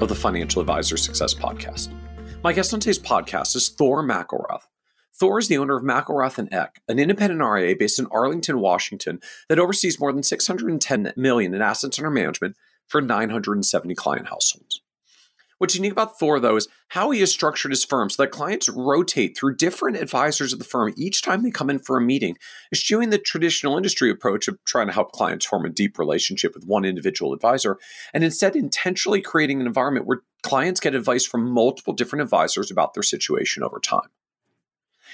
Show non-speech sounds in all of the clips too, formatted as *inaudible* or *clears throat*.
of the Financial Advisor Success Podcast. My guest on today's podcast is Thor McIlrath. Thor is the owner of McIlrath and Eck, an independent RIA based in Arlington, Washington, that oversees more than 610 million in assets under management for 970 client households. What's unique about Thor, though, is how he has structured his firm so that clients rotate through different advisors of the firm each time they come in for a meeting, eschewing the traditional industry approach of trying to help clients form a deep relationship with one individual advisor, and instead intentionally creating an environment where clients get advice from multiple different advisors about their situation over time.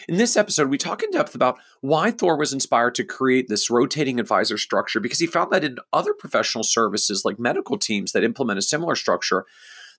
In this episode, we talk in depth about why Thor was inspired to create this rotating advisor structure because he found that in other professional services like medical teams that implement a similar structure,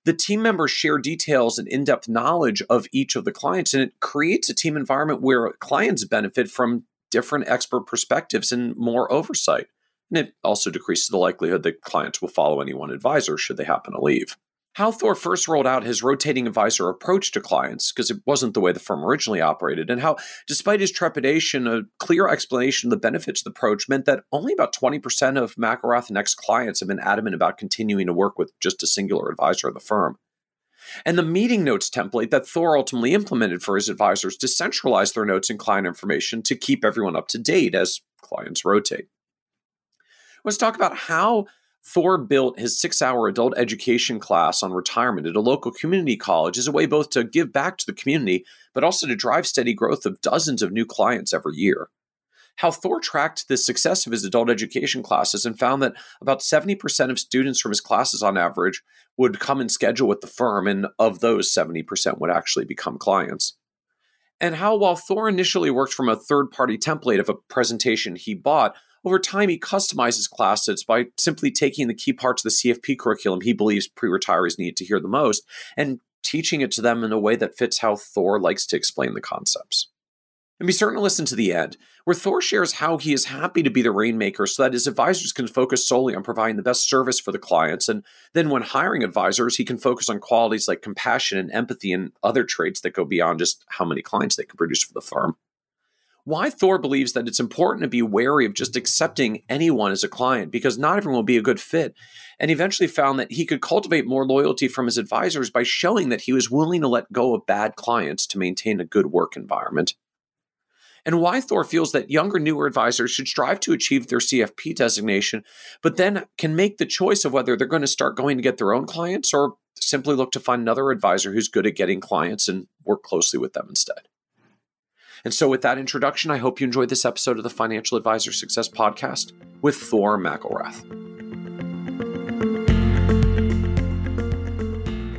the team members share details and in depth knowledge of each of the clients, and it creates a team environment where clients benefit from different expert perspectives and more oversight. And it also decreases the likelihood that clients will follow any one advisor should they happen to leave how Thor first rolled out his rotating advisor approach to clients, because it wasn't the way the firm originally operated, and how, despite his trepidation, a clear explanation of the benefits of the approach meant that only about 20% of McIlrath and Eck's clients have been adamant about continuing to work with just a singular advisor of the firm. And the meeting notes template that Thor ultimately implemented for his advisors to centralize their notes and client information to keep everyone up to date as clients rotate. Let's talk about how Thor built his six hour adult education class on retirement at a local community college as a way both to give back to the community, but also to drive steady growth of dozens of new clients every year. How Thor tracked the success of his adult education classes and found that about 70% of students from his classes on average would come and schedule with the firm, and of those, 70% would actually become clients. And how, while Thor initially worked from a third party template of a presentation he bought, over time, he customizes classes by simply taking the key parts of the CFP curriculum he believes pre retirees need to hear the most and teaching it to them in a way that fits how Thor likes to explain the concepts. And be certain to listen to the end, where Thor shares how he is happy to be the rainmaker so that his advisors can focus solely on providing the best service for the clients. And then when hiring advisors, he can focus on qualities like compassion and empathy and other traits that go beyond just how many clients they can produce for the firm why Thor believes that it's important to be wary of just accepting anyone as a client because not everyone will be a good fit. And eventually found that he could cultivate more loyalty from his advisors by showing that he was willing to let go of bad clients to maintain a good work environment. And why Thor feels that younger, newer advisors should strive to achieve their CFP designation, but then can make the choice of whether they're going to start going to get their own clients or simply look to find another advisor who's good at getting clients and work closely with them instead. And so, with that introduction, I hope you enjoyed this episode of the Financial Advisor Success Podcast with Thor McIlrath.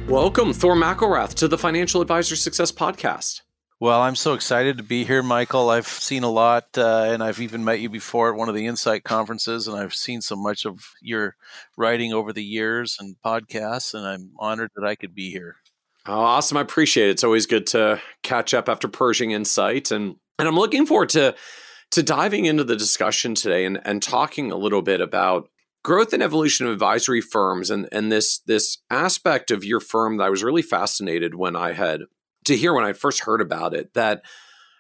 Welcome, Thor McIlrath, to the Financial Advisor Success Podcast. Well, I'm so excited to be here, Michael. I've seen a lot, uh, and I've even met you before at one of the Insight conferences, and I've seen so much of your writing over the years and podcasts, and I'm honored that I could be here. Oh, awesome. I appreciate it. It's always good to catch up after Pershing Insight. And and I'm looking forward to to diving into the discussion today and, and talking a little bit about growth and evolution of advisory firms and, and this this aspect of your firm that I was really fascinated when I had to hear when I first heard about it that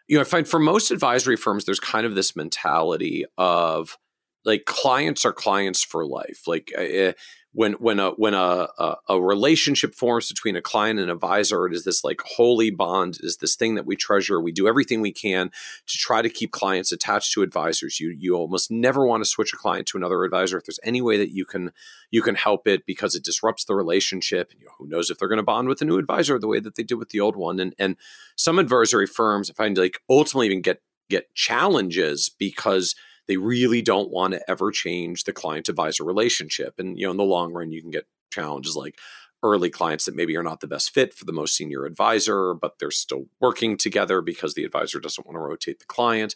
you know I find for most advisory firms there's kind of this mentality of like clients are clients for life like uh, when when a when a, a, a relationship forms between a client and advisor, it is this like holy bond, is this thing that we treasure. We do everything we can to try to keep clients attached to advisors. You you almost never want to switch a client to another advisor if there's any way that you can you can help it because it disrupts the relationship. You know, who knows if they're going to bond with a new advisor the way that they did with the old one. And and some advisory firms find like ultimately even get get challenges because they really don't want to ever change the client advisor relationship. And, you know, in the long run, you can get challenges like early clients that maybe are not the best fit for the most senior advisor, but they're still working together because the advisor doesn't want to rotate the client.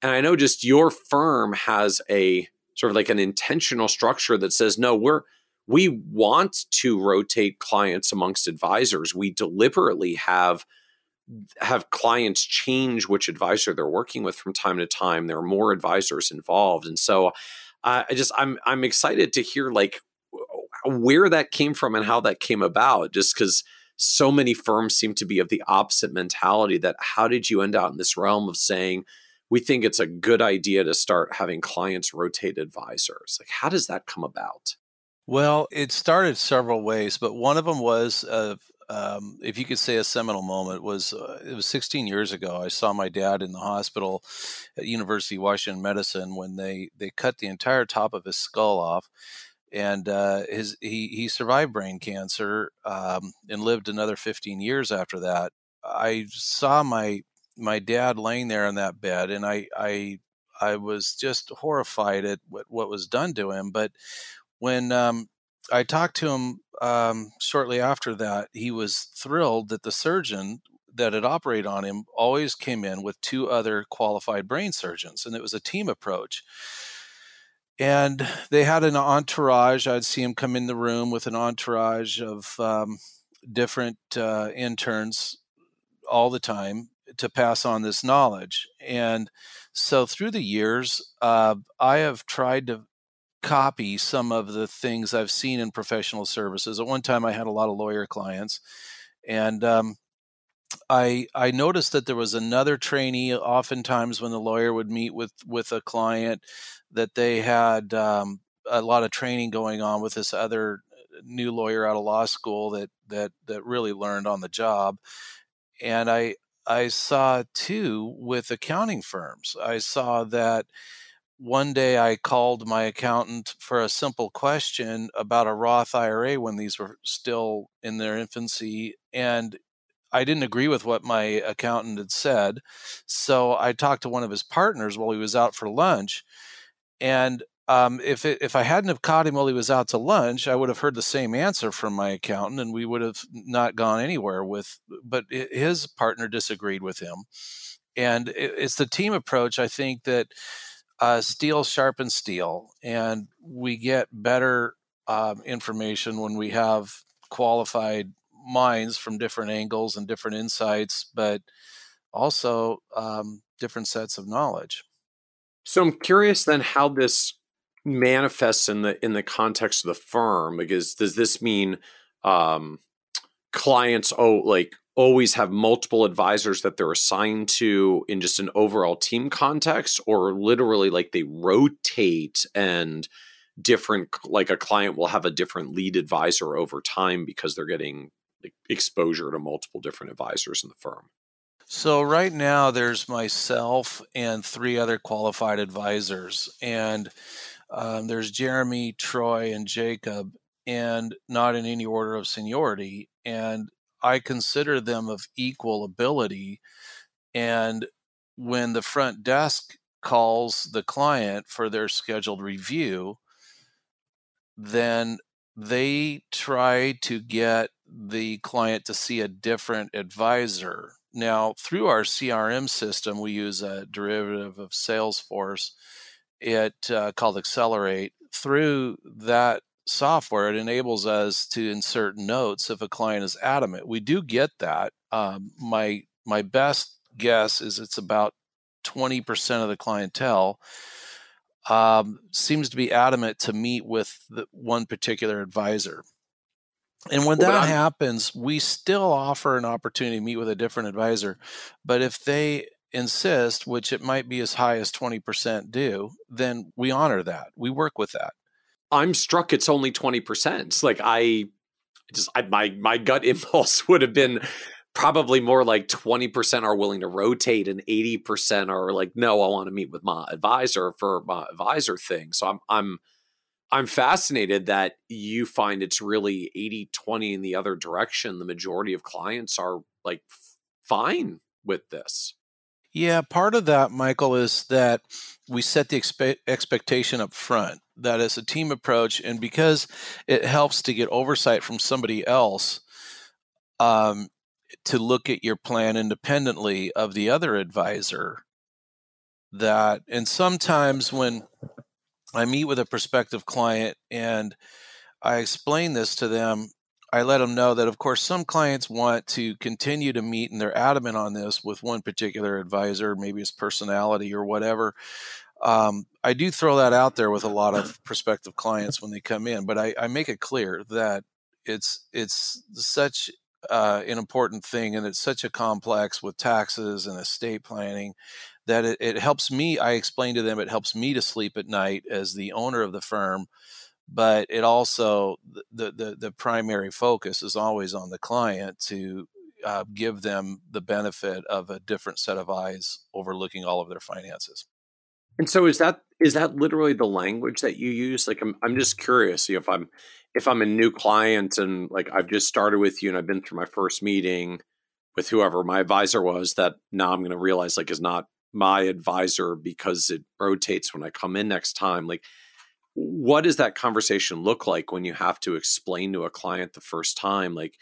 And I know just your firm has a sort of like an intentional structure that says, no, we're we want to rotate clients amongst advisors. We deliberately have have clients change which advisor they're working with from time to time. There are more advisors involved, and so uh, I just I'm I'm excited to hear like where that came from and how that came about. Just because so many firms seem to be of the opposite mentality. That how did you end out in this realm of saying? We think it's a good idea to start having clients rotate advisors. Like, how does that come about? Well, it started several ways, but one of them was uh, um, if you could say a seminal moment was uh, it was 16 years ago. I saw my dad in the hospital at University of Washington Medicine when they they cut the entire top of his skull off, and uh, his he he survived brain cancer um, and lived another 15 years after that. I saw my my dad laying there in that bed, and I I I was just horrified at what, what was done to him. But when um, I talked to him um, shortly after that. He was thrilled that the surgeon that had operated on him always came in with two other qualified brain surgeons, and it was a team approach. And they had an entourage. I'd see him come in the room with an entourage of um, different uh, interns all the time to pass on this knowledge. And so through the years, uh, I have tried to copy some of the things I've seen in professional services. At one time, I had a lot of lawyer clients, and um, I I noticed that there was another trainee. Oftentimes, when the lawyer would meet with with a client, that they had um, a lot of training going on with this other new lawyer out of law school that that that really learned on the job, and I I saw too with accounting firms. I saw that one day I called my accountant for a simple question about a Roth IRA when these were still in their infancy. And I didn't agree with what my accountant had said. So I talked to one of his partners while he was out for lunch. And um, if it, if I hadn't have caught him while he was out to lunch, I would have heard the same answer from my accountant, and we would have not gone anywhere with. But his partner disagreed with him, and it's the team approach. I think that uh, steel sharpens steel, and we get better um, information when we have qualified minds from different angles and different insights, but also um, different sets of knowledge. So I'm curious then how this manifests in the in the context of the firm because does this mean um, clients oh like always have multiple advisors that they're assigned to in just an overall team context or literally like they rotate and different like a client will have a different lead advisor over time because they're getting exposure to multiple different advisors in the firm. So right now there's myself and three other qualified advisors and um, there's jeremy troy and jacob and not in any order of seniority and I consider them of equal ability. And when the front desk calls the client for their scheduled review, then they try to get the client to see a different advisor. Now, through our CRM system, we use a derivative of Salesforce, it uh, called XLR8. Through that software, it enables us to insert notes if a client is adamant. We do get that. Um, my my best guess is it's about twenty percent of the clientele um, seems to be adamant to meet with the one particular advisor. And when that happens, we still offer an opportunity to meet with a different advisor. But if they insist, which it might be as high as 20% do, then we honor that. We work with that. I'm struck it's only 20%. Like I just I, my my gut *laughs* impulse would have been probably more like 20% are willing to rotate and 80% are like no, I want to meet with my advisor for my advisor thing. So I'm I'm I'm fascinated that you find it's really 80 20 in the other direction. The majority of clients are like fine with this. Yeah, part of that, Michael, is that we set the expe- expectation up front that it's a team approach, and because it helps to get oversight from somebody else um, to look at your plan independently of the other advisor. That, and sometimes when I meet with a prospective client and I explain this to them, I let them know that, of course, some clients want to continue to meet and they're adamant on this with one particular advisor, maybe his personality or whatever. Um, I do throw that out there with a lot of prospective clients when they come in, but I, I make it clear that it's it's such uh, an important thing and it's such a complex with taxes and estate planning that it, it helps me. I explain to them it helps me to sleep at night as the owner of the firm but it also the, the the primary focus is always on the client to uh, give them the benefit of a different set of eyes overlooking all of their finances. And so is that is that literally the language that you use? Like I'm I'm just curious if I'm if I'm a new client and like I've just started with you and I've been through my first meeting with whoever my advisor was that now I'm going to realize like is not my advisor because it rotates when I come in next time. Like what does that conversation look like when you have to explain to a client the first time like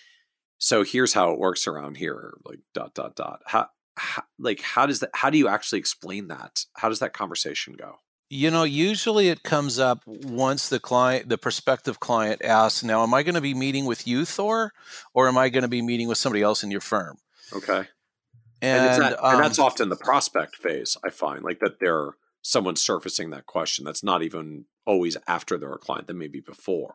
so here's how it works around here like dot dot dot how, how like how does that how do you actually explain that how does that conversation go you know usually it comes up once the client the prospective client asks now am i going to be meeting with you thor or am i going to be meeting with somebody else in your firm okay and, and, um, and that's often the prospect phase i find like that they're someone surfacing that question. That's not even always after they're a client, that may be before.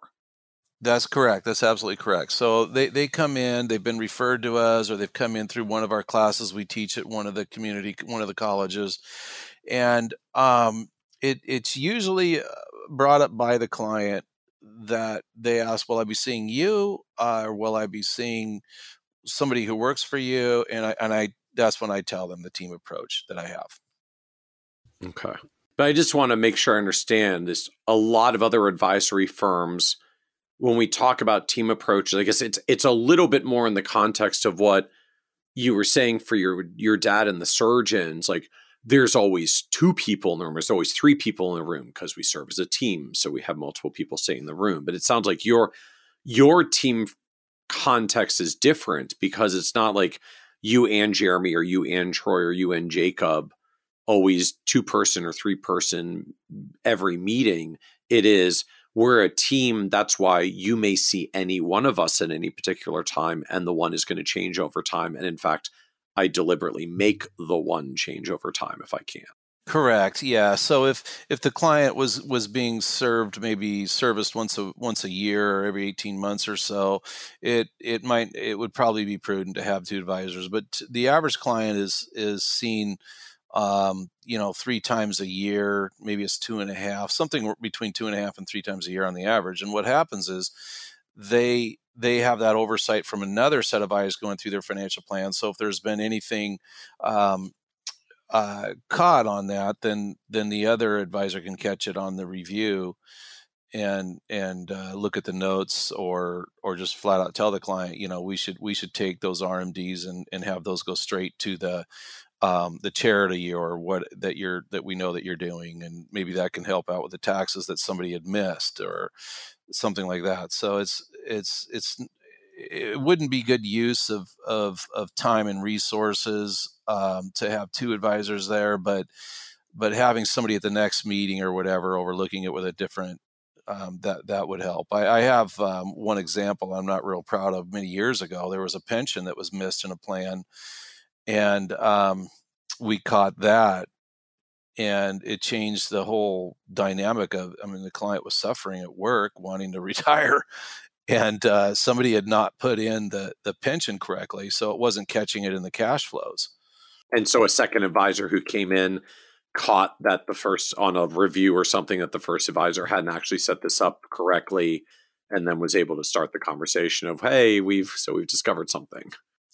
That's correct. That's absolutely correct. So they, they come in, they've been referred to us, or they've come in through one of our classes we teach at one of the community, one of the colleges. And um, it, it's usually uh, brought up by the client that they ask, Will I be seeing you? Uh, or will I be seeing somebody who works for you? And I, and I, that's when I tell them the team approach that I have. Okay. But I just want to make sure I understand this. A lot of other advisory firms, when we talk about team approaches, I guess it's it's a little bit more in the context of what you were saying for your your dad and the surgeons. Like there's always two people in the room. There's always three people in the room because we serve as a team. So we have multiple people staying in the room. But it sounds like your your team context is different because it's not like you and Jeremy or you and Troy or you and Jacob always two person or three person every meeting. It is we're a team. That's why you may see any one of us at any particular time, and the one is going to change over time. And in fact, I deliberately make the one change over time if I can. Correct. Yeah. So if if the client was was being served maybe serviced once a once a year or every 18 months or so, it it might it would probably be prudent to have two advisors. But the average client is is seen um, you know, three times a year, maybe it's two and a half, something between two and a half and three times a year on the average. And what happens is they they have that oversight from another set of eyes going through their financial plan. So if there's been anything um, uh, caught on that, then then the other advisor can catch it on the review and and uh, look at the notes or or just flat out tell the client you know we should we should take those RMDs and and have those go straight to the um, the charity or what that you're that we know that you're doing, and maybe that can help out with the taxes that somebody had missed or something like that. So it's it's it's it wouldn't be good use of of of time and resources um, to have two advisors there, but but having somebody at the next meeting or whatever overlooking it with a different um, that that would help. I, I have um, one example I'm not real proud of. Many years ago, there was a pension that was missed in a plan and um, we caught that and it changed the whole dynamic of i mean the client was suffering at work wanting to *laughs* retire and uh, somebody had not put in the, the pension correctly so it wasn't catching it in the cash flows. And so a second advisor who came in caught that the first on a review or something that the first advisor hadn't actually set this up correctly and then was able to start the conversation of hey we've so we've discovered something.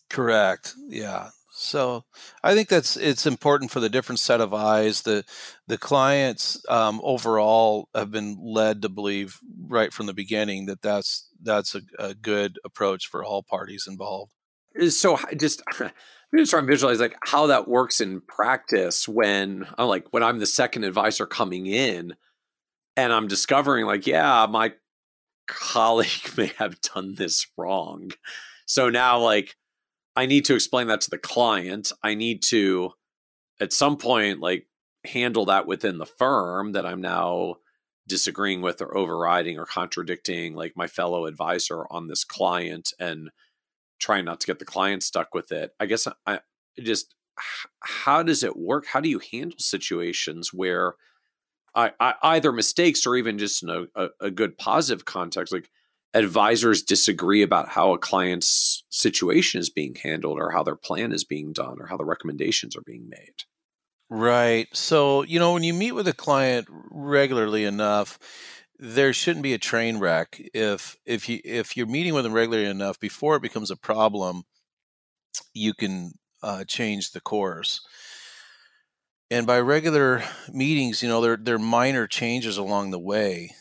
Correct yeah so I think that's it's important for the different set of eyes. The the clients um, overall have been led to believe right from the beginning that that's that's a, a good approach for all parties involved. So just *laughs* I'm just trying to visualize like how that works in practice when I'm like when I'm the second advisor coming in and I'm discovering like yeah my *laughs* colleague may have done this wrong. So now like I need to explain that to the client. I need to, at some point, like handle that within the firm that I'm now disagreeing with or overriding or contradicting like my fellow advisor on this client and trying not to get the client stuck with it. I guess I just how does it work? How do you handle situations where I, I either mistakes or even just a, a good positive context, like advisors disagree about how a client's situation is being handled or how their plan is being done or how the recommendations are being made. Right. So, you know, when you meet with a client regularly enough, there shouldn't be a train wreck if if you if you're meeting with them regularly enough before it becomes a problem you can uh, change the course and by regular meetings you know there there are minor changes along the way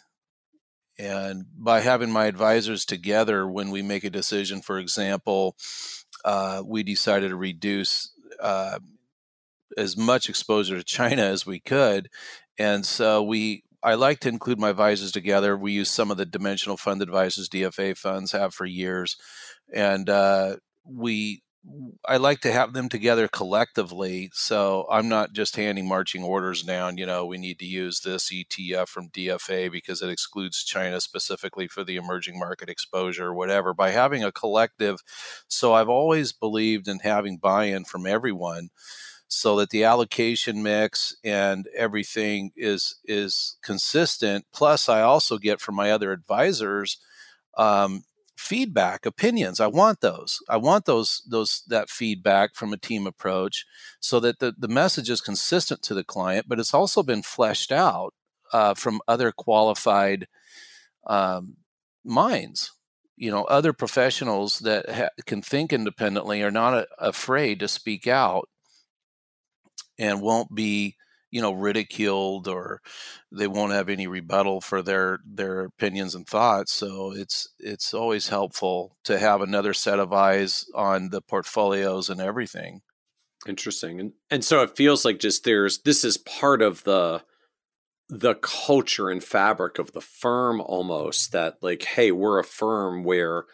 and by having my advisors together when we make a decision for example uh, we decided to reduce uh, as much exposure to china as we could and so we I like to include my advisors together. We use some of the dimensional fund advisors DFA funds have for years, and uh, we I like to have them together collectively. So I'm not just handing marching orders down. You know, we need to use this ETF from DFA because it excludes China specifically for the emerging market exposure or whatever. By having a collective, so I've always believed in having buy-in from everyone so that the allocation mix and everything is is consistent. Plus, I also get from my other advisors um, feedback, opinions. I want those. I want those those that feedback from a team approach, so that the the message is consistent to the client, but it's also been fleshed out uh, from other qualified um, minds you know other professionals that ha- can think independently are not a- afraid to speak out and won't be you know ridiculed or they won't have any rebuttal for their their opinions and thoughts so it's it's always helpful to have another set of eyes on the portfolios and everything. Interesting and and so it feels like just there's this is part of the the culture and fabric of the firm almost that like hey we're a firm where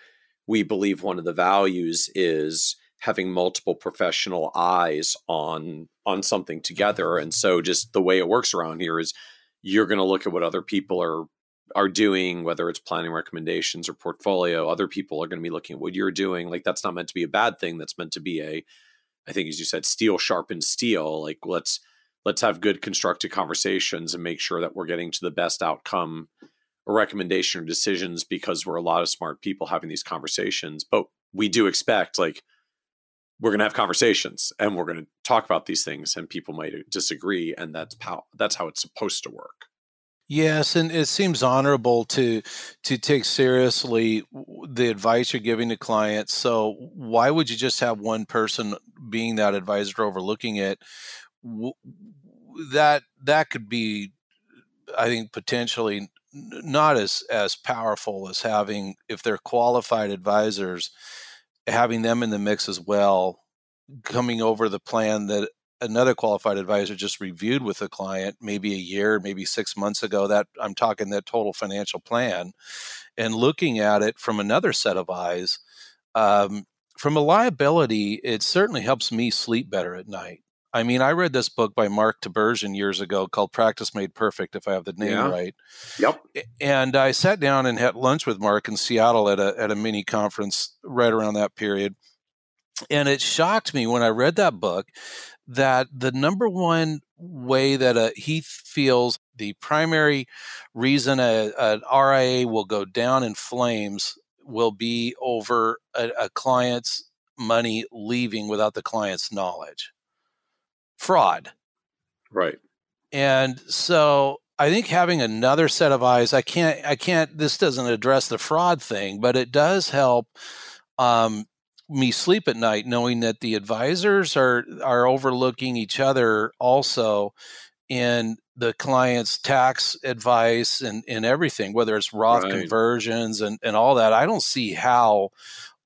we believe one of the values is having multiple professional eyes on on something together and so just the way it works around here is you're going to look at what other people are are doing whether it's planning recommendations or portfolio other people are going to be looking at what you're doing like that's not meant to be a bad thing that's meant to be a i think as you said steel sharpens steel like let's let's have good constructive conversations and make sure that we're getting to the best outcome or recommendation or decisions because we're a lot of smart people having these conversations but we do expect like we're going to have conversations and we're going to talk about these things and people might uh, disagree and that's how that's how it's supposed to work. Yes and it seems honorable to to take seriously the advice you're giving to clients so why would you just have one person being that advisor overlooking it? That that could be i think potentially not as as powerful as having if they're qualified advisors having them in the mix as well, coming over the plan that another qualified advisor just reviewed with the client maybe a year maybe six months ago that i'm talking that total financial plan and looking at it from another set of eyes um, from a liability it certainly helps me sleep better at night I mean, I read this book by Mark Tibergien years ago called Practice Made Perfect, if I have the name yeah. right. Yep. And I sat down and had lunch with Mark in Seattle at a at a mini conference right around that period. And it shocked me when I read that book that the number one way that a, he feels the primary reason a, an RIA will go down in flames will be over a, a client's money leaving without the client's knowledge fraud. Right. And so I think having another set of eyes, I can't, I can't, this doesn't address the fraud thing, but it does help um, me sleep at night knowing that the advisors are, are overlooking each other also in the client's tax advice and, and everything, whether it's Roth right. conversions and, and all that. I don't see how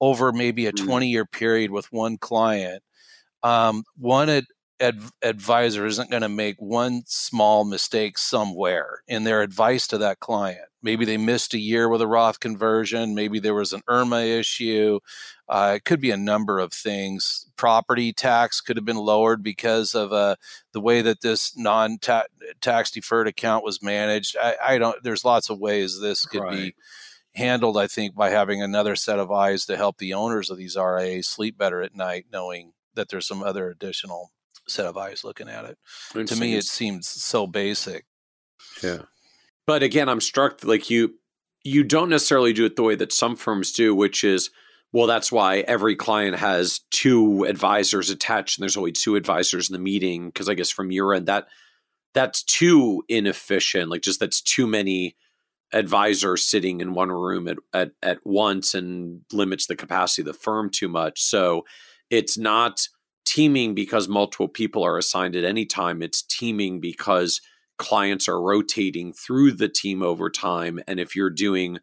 over maybe a mm. 20 year period with one client, um, one, ad- advisor isn't going to make one small mistake somewhere in their advice to that client. Maybe they missed a year with a Roth conversion. Maybe there was an IRMAA issue. Uh, it could be a number of things. Property tax could have been lowered because of uh, the way that this non-tax deferred account was managed. I, I, don't. There's lots of ways this could right. be handled. I think by having another set of eyes to help the owners of these RIAs sleep better at night, knowing that there's some other additional set of eyes looking at it. To me, it seems so basic. Yeah. But again, I'm struck like you you don't necessarily do it the way that some firms do, which is well, that's why every client has two advisors attached, and there's only two advisors in the meeting. Because I guess from your end, that that's too inefficient. Like just that's too many advisors sitting in one room at, at at once and limits the capacity of the firm too much. So it's not teaming because multiple people are assigned at any time. It's teaming because clients are rotating through the team over time. And if you're doing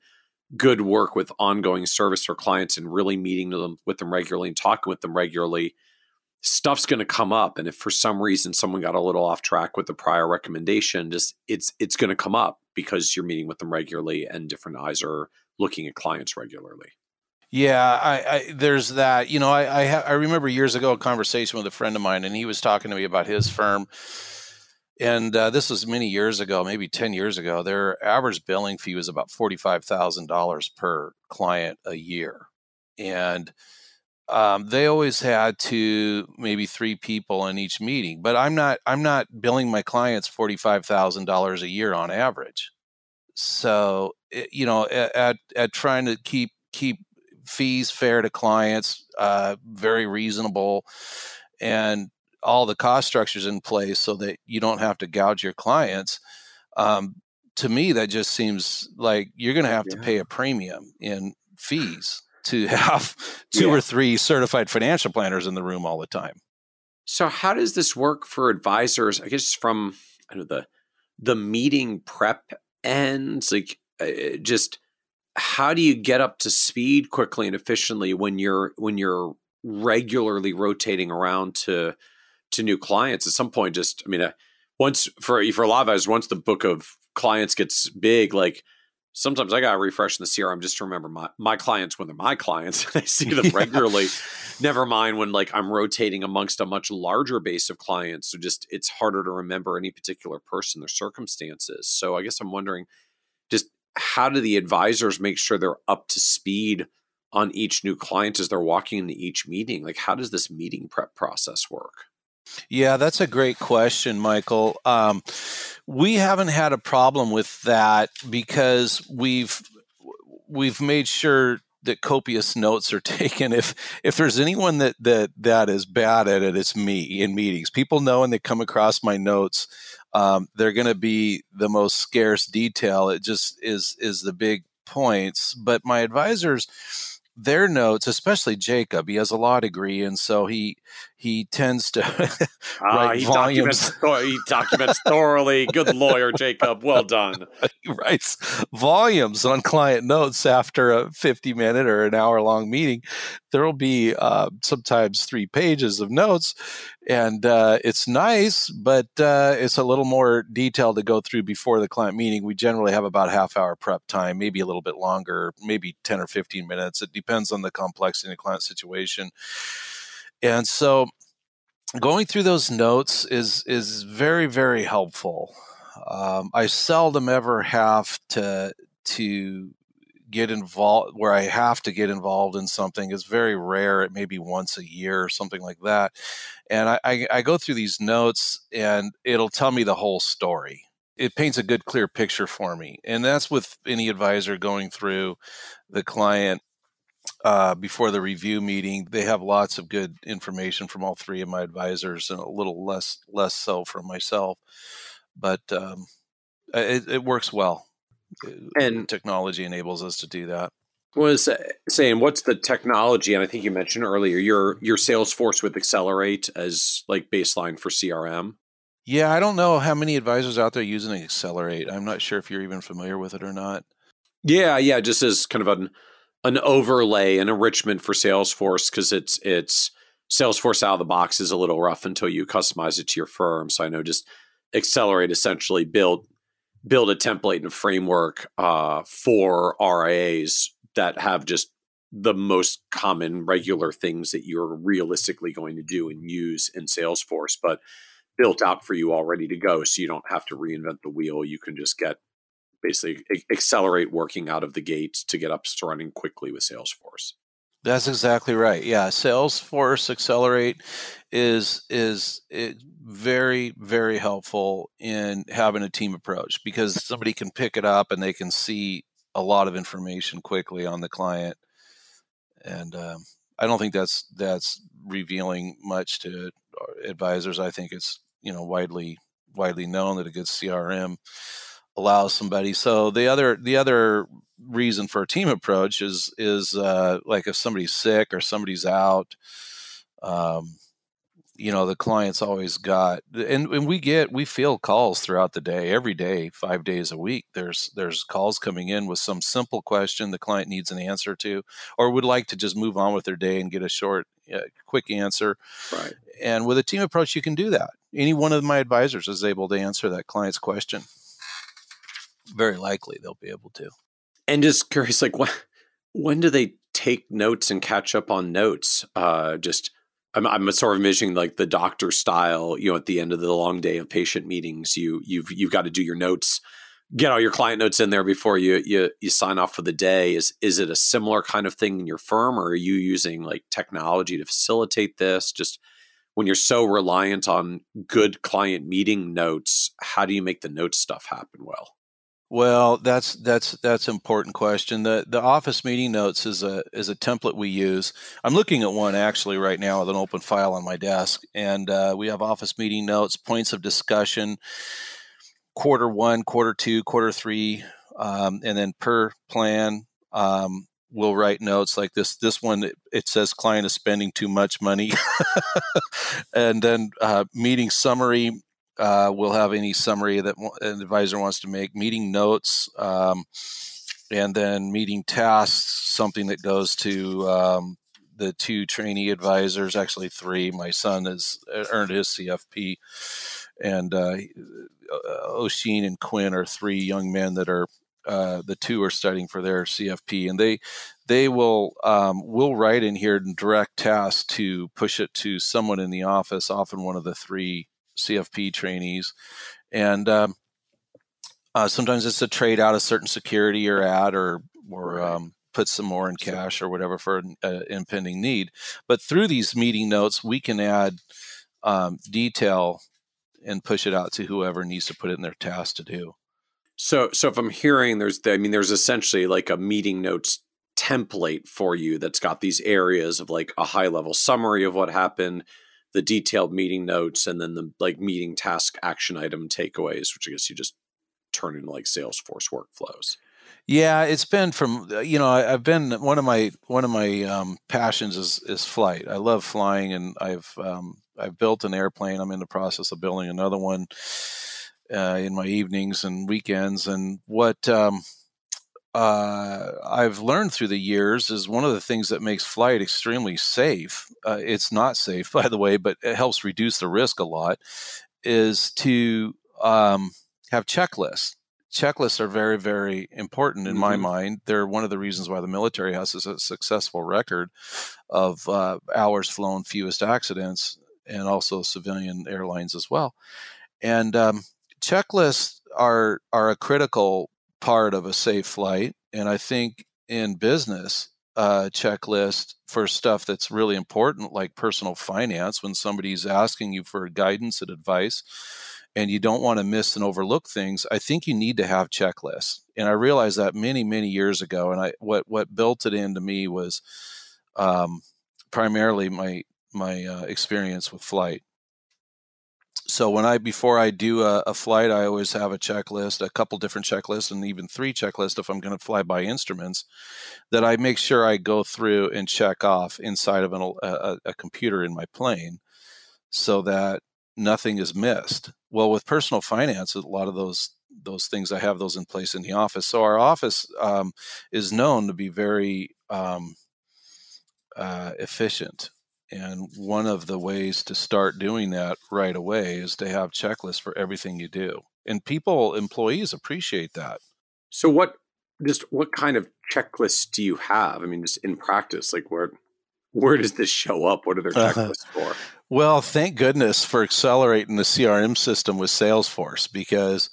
good work with ongoing service for clients and really meeting them with them regularly and talking with them regularly, stuff's going to come up. And if for some reason someone got a little off track with the prior recommendation, just it's it's going to come up because you're meeting with them regularly and different eyes are looking at clients regularly. Yeah, I, I, there's that. You know, I I, ha- I, remember years ago a conversation with a friend of mine, and he was talking to me about his firm, and uh, this was many years ago, maybe ten years ago. Their average billing fee was about forty five thousand dollars per client a year, and um, they always had to maybe three people in each meeting. But I'm not I'm not billing my clients forty five thousand dollars a year on average. So eh, you know, at at trying to keep keep fees fair to clients, uh, very reasonable, and all the cost structures in place so that you don't have to gouge your clients. Um, to me, that just seems like you're going to have yeah. to pay a premium in fees to *laughs* have two yeah. or three certified financial planners in the room all the time. So, how does this work for advisors? I guess from I know the the meeting prep ends, like uh, just how do you get up to speed quickly and efficiently when you're when you're regularly rotating around to to new clients? At some point just i mean uh, once for for a lot of us once the book of clients gets big like sometimes i gotta refresh in the crm just to remember my my clients when they're my clients. And *laughs* i see *laughs* them regularly. Never mind when like i'm rotating amongst a much larger base of clients so just it's harder to remember any particular person their circumstances. So i guess i'm wondering just how do the advisors make sure they're up to speed on each new client as they're walking into each meeting? Like, how does this meeting prep process work? Yeah, that's a great question, Michael. Um, we haven't had a problem with that because we've we've made sure that copious notes are *laughs* taken. If if there's anyone that that that is bad at it, it's me in meetings. People know when they come across my notes um, they're going to be the most scarce detail. It just is is the big points. But my advisors, their notes, especially Jacob, he has a law degree, and so he he tends to *laughs* ah, write he volumes. Documents, he documents thoroughly. Good lawyer, Jacob. Well done. *laughs* he writes volumes on client notes after a fifty minute or an hour long meeting. There will be uh, sometimes three pages of notes, and uh, it's nice, but uh, it's a little more detailed to go through before the client meeting. We generally have about half hour prep time, maybe a little bit longer, maybe 10 or 15 minutes. It depends on the complexity of the client situation. And so going through those notes is is very, very helpful. Um, I seldom ever have to to get involved where I have to get involved in something is very rare. It may be once a year or something like that. And I, I, I go through these notes and it'll tell me the whole story. It paints a good, clear picture for me. And that's with any advisor going through the client uh, before the review meeting. They have lots of good information from all three of my advisors, and a little less less so from myself. But um, it, it, works well, and technology enables us to do that. Was uh, saying what's the technology and i think you mentioned earlier your your salesforce with XLR8 as like baseline for crm yeah i don't know how many advisors out there using XLR8. I'm not sure if you're even familiar with it or not. Yeah yeah just as kind of an an overlay an enrichment for salesforce because it's it's Salesforce out of the box is a little rough until you customize it to your firm. So I know just XLR8 essentially build build a template and framework uh, for RIAs that have just the most common regular things that you're realistically going to do and use in Salesforce, but built out for you all ready to go. So you don't have to reinvent the wheel. You can just get basically XLR8 working out of the gates to get up to running quickly with Salesforce. That's exactly right. Yeah, Salesforce XLR8 is is it very very helpful in having a team approach because *laughs* somebody can pick it up and they can see a lot of information quickly on the client, and um, I don't think that's that's revealing much to advisors. I think it's you know widely widely known that a good CRM allows somebody. So the other the other reason for a team approach is is uh, like if somebody's sick or somebody's out. Um, you know the clients always got and, and we get we feel calls throughout the day every day five days a week. There's there's calls coming in with some simple question the client needs an answer to or would like to just move on with their day and get a short uh, quick answer. Right. And with a team approach you can do that. Any one of my advisors is able to answer that client's question. Very likely they'll be able to. And just curious, like when when do they take notes and catch up on notes? Uh, just I'm, I'm sort of envisioning like the doctor style. You know, at the end of the long day of patient meetings, you you've you've got to do your notes, get all your client notes in there before you you you sign off for the day. Is is it a similar kind of thing in your firm, or are you using like technology to facilitate this? Just when you're so reliant on good client meeting notes, how do you make the notes stuff happen well? Well, that's that's that's an important question. The the office meeting notes is a is a template we use. I'm looking at one actually right now with an open file on my desk, and uh, we have office meeting notes, points of discussion, quarter one, quarter two, quarter three, um, and then per plan. Um, we'll write notes like this. This one it, it says client is spending too much money, *laughs* and then uh, meeting summary uh, we'll have any summary that an advisor wants to make, meeting notes, um, and then meeting tasks, something that goes to um, the two trainee advisors, actually three. My son has uh, earned his CFP, and uh, uh, and Quinn are three young men that are uh, the two are studying for their CFP, and they they will um, will write in here and direct tasks to push it to someone in the office, often one of the three CFP trainees, and um, uh, sometimes it's to trade out a certain security you're at, or or um, put some more in cash or whatever for an uh, impending need. But through these meeting notes, we can add um, detail and push it out to whoever needs to put it in their task to do. So, so if I'm hearing, there's, the, I mean, there's essentially like a meeting notes template for you that's got these areas of like a high level summary of what happened, the detailed meeting notes and then the like meeting task action item takeaways, which I guess you just turn into like Salesforce workflows. Yeah, it's been from uh, you know I, have been one of my one of my um, passions is is flight. I love flying, and I've um, I've built an airplane. I'm in the process of building another one uh, in my evenings and weekends. And what um, uh, I've learned through the years is one of the things that makes flight extremely safe. Uh, it's not safe, *laughs* by the way, but it helps reduce the risk a lot. Is to um, have checklists. Checklists are very, very important in mm-hmm. my mind. They're one of the reasons why the military has a successful record of uh, hours flown, fewest accidents, and also civilian airlines as well. And um, checklists are are a critical part of a safe flight. And I think in business, checklist for stuff that's really important, like personal finance, when somebody's asking you for guidance and advice, and you don't want to miss and overlook things, I think you need to have checklists. And I realized that many, many years ago. And I what what built it into me was um, primarily my my uh, experience with flight so when I before I do a, a, flight, I always have a checklist, a couple different checklists, and even three checklists if I'm going to fly by instruments that I make sure I go through and check off inside of an, a, a computer in my plane, so that nothing is missed. Well, with personal finance, a lot of those those things I have those in place in the office. So our office um, is known to be very um, uh, efficient And one of the ways to start doing that right away is to have checklists for everything you do. And people, employees appreciate that. So what just what kind of checklists do you have? I mean, just in practice, like where where does this show up? What are their checklists uh-huh. for? Well, thank goodness for accelerating the CRM system with Salesforce because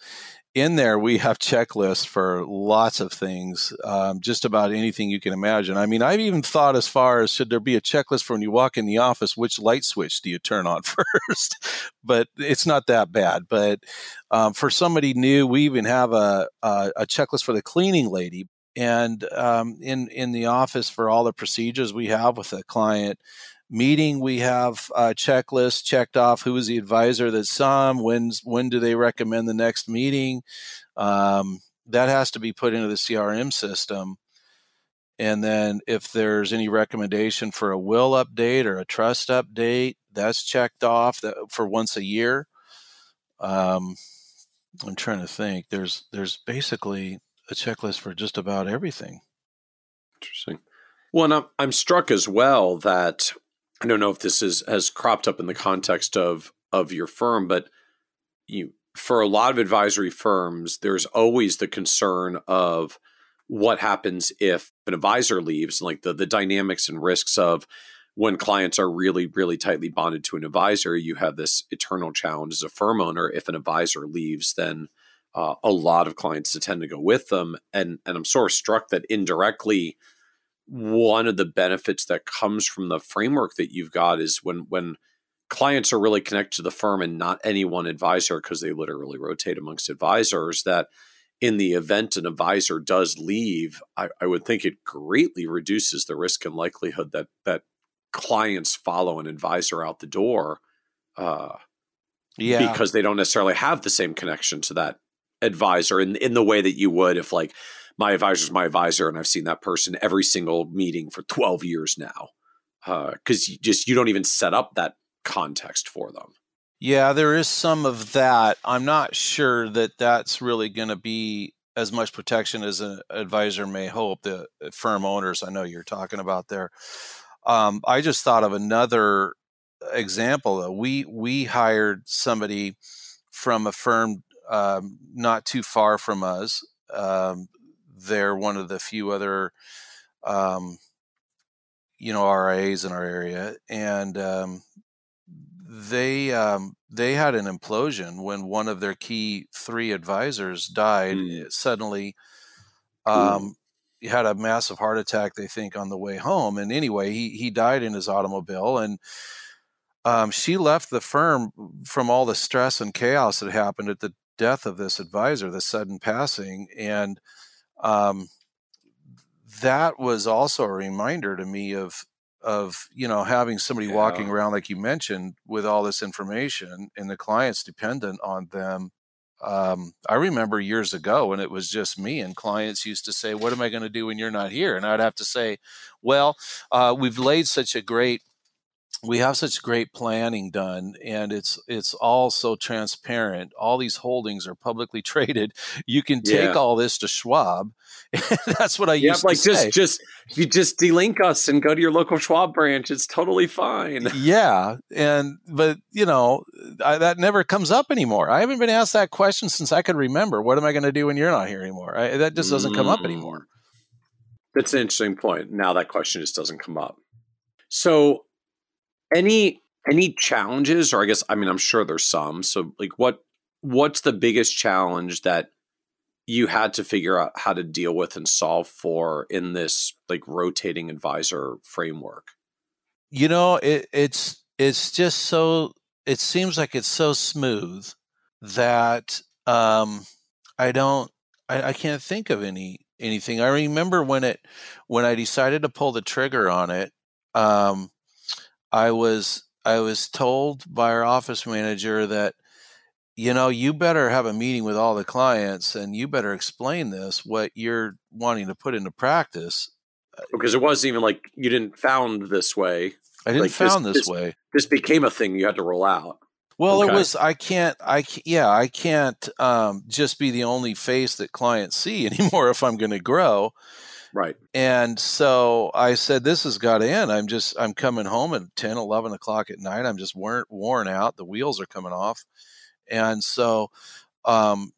in there we have checklists for lots of things um, just about anything you can imagine. I mean i've even thought as far as should there be a checklist for when you walk in the office which light switch do you turn on *laughs* first? But it's not that bad. But um, for somebody new we even have a, a, a checklist for the cleaning lady. And um, in in the office for all the procedures we have with a client meeting we have a checklist checked off who is the advisor that saw them when's when do they recommend the next meeting um, that has to be put into the crm system and then if there's any recommendation for a will update or a trust update that's checked off that, for once a year um, i'm trying to think there's there's basically a checklist for just about everything. Interesting. Well, I'm, I'm struck as well that I don't know if this is has cropped up in the context of of your firm, but you for a lot of advisory firms, there's always the concern of what happens if an advisor leaves, like the the dynamics and risks of when clients are really, really tightly bonded to an advisor, you have this eternal challenge as a firm owner. If an advisor leaves, then uh, a lot of clients tend to go with them. And and I'm sort of struck that indirectly, one of the benefits that comes from the framework that you've got is when when clients are really connected to the firm and not any one advisor because they literally rotate amongst advisors that in the event an advisor does leave I, I, would think it greatly reduces the risk and likelihood that that clients follow an advisor out the door uh, yeah. because they don't necessarily have the same connection to that advisor in in the way that you would if like my advisor is my advisor and I've seen that person every single meeting for 12 years now. Because uh, you just you don't even set up that context for them. Yeah, there is some of that. I'm not sure that that's really going to be as much protection as an advisor may hope. The uh, firm owners, I know you're talking about there. Um, I just thought of another example. Though. We we hired somebody from a firm um, not too far from us. Um, they're one of the few other, um, you know, RIAs in our area, and um, they um, they had an implosion when one of their key three advisors died mm. suddenly. Um, he had a massive heart attack, they think, on the way home. And anyway, he he died in his automobile, and um, she left the firm from all the stress and chaos that happened at the death of this advisor, the sudden passing, and um, that was also a reminder to me of of you know having somebody yeah. walking around like you mentioned with all this information and the clients dependent on them um, i remember years ago when it was just me and clients used to say what am i going to do when you're not here and i'd have to say well uh, we've laid such a great we have such great planning done and it's it's all so transparent all these holdings are publicly *laughs* traded you can take yeah. all this to schwab *laughs* that's what i yeah, used like to just say. just you just delink us and go to your local schwab branch it's totally fine *laughs* yeah and but you know I, that never comes up anymore i haven't been asked that question since i could remember what am i going to do when you're not here anymore I, that just doesn't mm. come up mm. anymore that's an interesting point now that question just doesn't come up so any any challenges or i guess i mean i'm sure there's some so like what what's the biggest challenge that you had to figure out how to deal with and solve for in this like rotating advisor framework? You know it, it's it's just so it seems like it's so smooth that um i don't I, I can't think of any anything. I remember when it when i decided to pull the trigger on it um I was I was told by our office manager that you know you better have a meeting with all the clients and you better explain this what you're wanting to put into practice. Because uh, it wasn't even like you didn't found this way i didn't like found this, this, way. this became a thing you had to roll out. Well okay. it was i can't i yeah i can't um, just be the only face that clients see *laughs* anymore if i'm going to grow Right. And so I said, this has got to end. I'm just, I'm coming home at 10, 11 o'clock at night. I'm just worn, worn out. The wheels are coming off. And so um,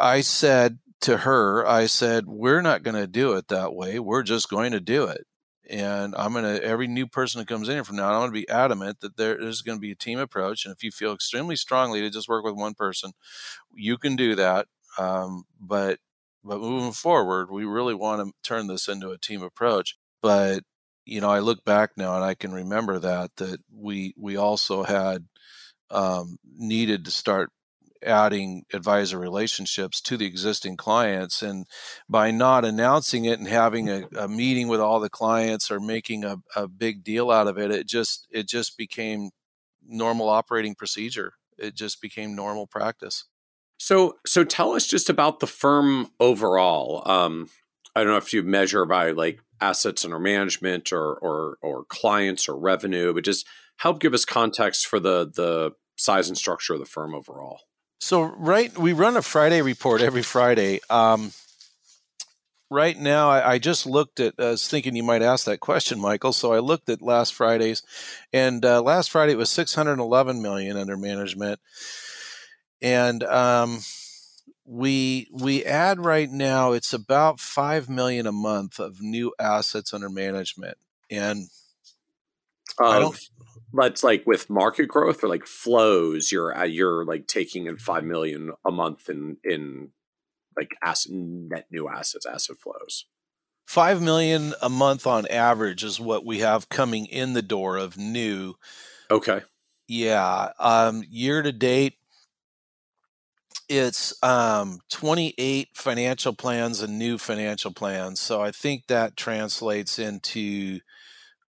I said to her, I said, we're not going to do it that way. We're just going to do it. And I'm going to, every new person that comes in from now on, I'm going to be adamant that there is going to be a team approach. And if you feel extremely strongly to just work with one person, you can do that. Um, but but moving forward, we really want to turn this into a team approach. But you know, I look back now and I can remember that that we we also had um, needed to start adding advisor relationships to the existing clients and by not announcing it and having a, a meeting with all the clients or making a, a big deal out of it it just it just became normal operating procedure it just became normal practice so, so tell us just about the firm overall. Um, I don't know if you measure by like assets under management or or or clients or revenue, but just help give us context for the the size and structure of the firm overall. So, right, we run a Friday report every Friday. Um, right now, I, I, just looked at. I was thinking you might ask that question, Michael. So I looked at last Friday's, and uh, last Friday it was 611 million under management and um, we we add right now it's about five million a month of new assets under management, and I don't. That's like with market growth or like flows. You're you're like taking in five million a month in in like asset net new assets, asset flows. Five million a month on average is what we have coming in the door of new. Okay. Yeah. Um, year to date, it's um, 28 financial plans and new financial plans. So I think that translates into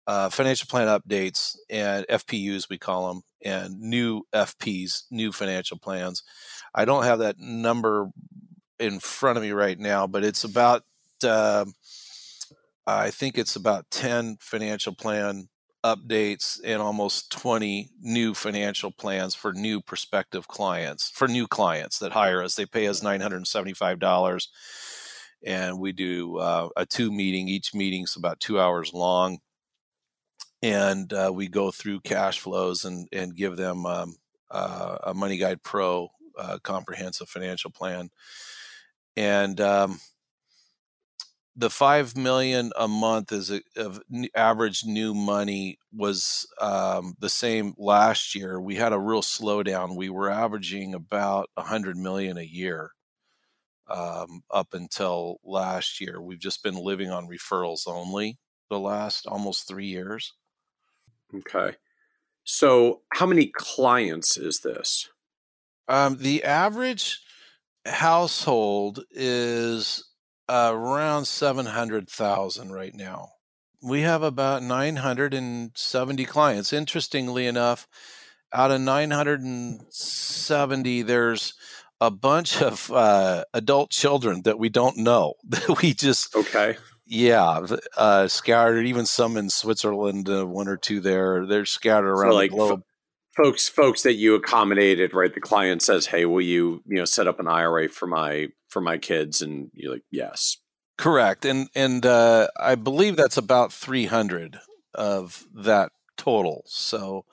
uh, financial plan updates and FPUs, we call them, and new FPs, new financial plans. I don't have that number in front of me right now, but it's about, uh, I think it's about 10 financial plan updates and almost 20 new financial plans for new prospective clients for new clients that hire us. They pay us $975 and we do uh, a two meeting each meeting's about two hours long. And uh, we go through cash flows and, and give them um, uh, a MoneyGuidePro uh, comprehensive financial plan. And um, the five million a month is a, of average new money was um, the same last year. We had a real slowdown. We were averaging about a hundred million a year um, up until last year. We've just been living on referrals only the last almost three years. Okay. So, how many clients is this? Um, the average household is around 700,000 right now. We have about 970 clients. Interestingly enough, out of 970, there's a bunch of uh, adult children that we don't know *laughs* that we just okay yeah uh, scattered even some in switzerland uh, one or two there they're scattered around so like the globe folks folks that you accommodated right the client says hey will you you know set up an ira for my for my kids and you're like yes. Correct and and uh, i believe that's about 300 of that total so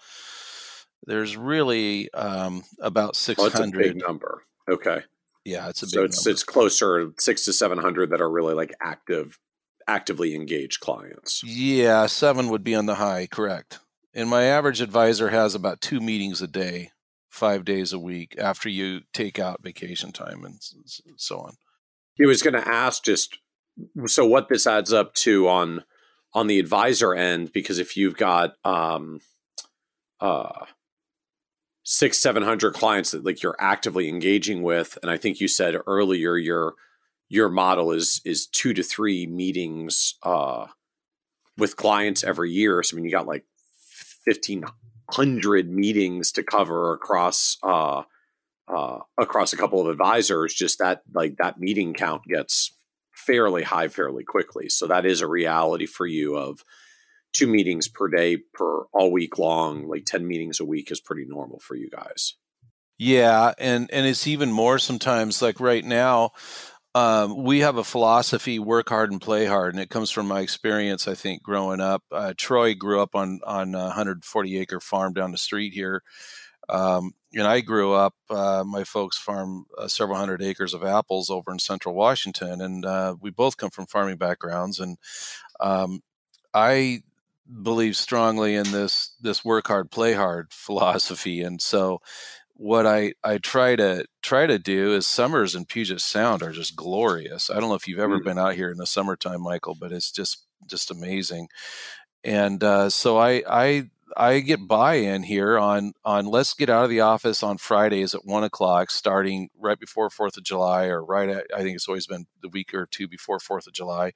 there's really um, about 600 oh, big number okay. Yeah it's a so it's number. it's closer six to 700 that are really like active actively engaged clients. Yeah seven would be on the high correct and my average advisor has about two meetings a day, five days a week after you take out vacation time and so on. He was going to ask just so what this adds up to on on the advisor end because if you've got um uh six seven hundred clients that like you're actively engaging with and i think you said earlier your your model is is two to three meetings uh with clients every year so i mean you got like 1500 meetings to cover across uh, uh, across a couple of advisors just that like that meeting count gets fairly high fairly quickly. So that is a reality for you of two meetings per day per all week long like 10 meetings a week is pretty normal for you guys. Yeah and and it's even more sometimes like right now um, we have a philosophy: work hard and play hard, and it comes from my experience. I think growing up, uh, Troy grew up on on a 140 acre farm down the street here. Um, and I grew up. Uh, my folks farm uh, several hundred acres of apples over in Central Washington, and uh, we both come from farming backgrounds. And um, I believe strongly in this this work hard, play hard *laughs* philosophy. And so, what I I try to try to do is summers in Puget Sound are just glorious. I don't know if you've ever mm. been out here in the summertime, Michael, but it's just just amazing. And uh, so I I I get buy-in here on on let's get out of the office on Fridays at one o'clock, starting right before Fourth of July, or right at I think it's always been the week or two before Fourth of July,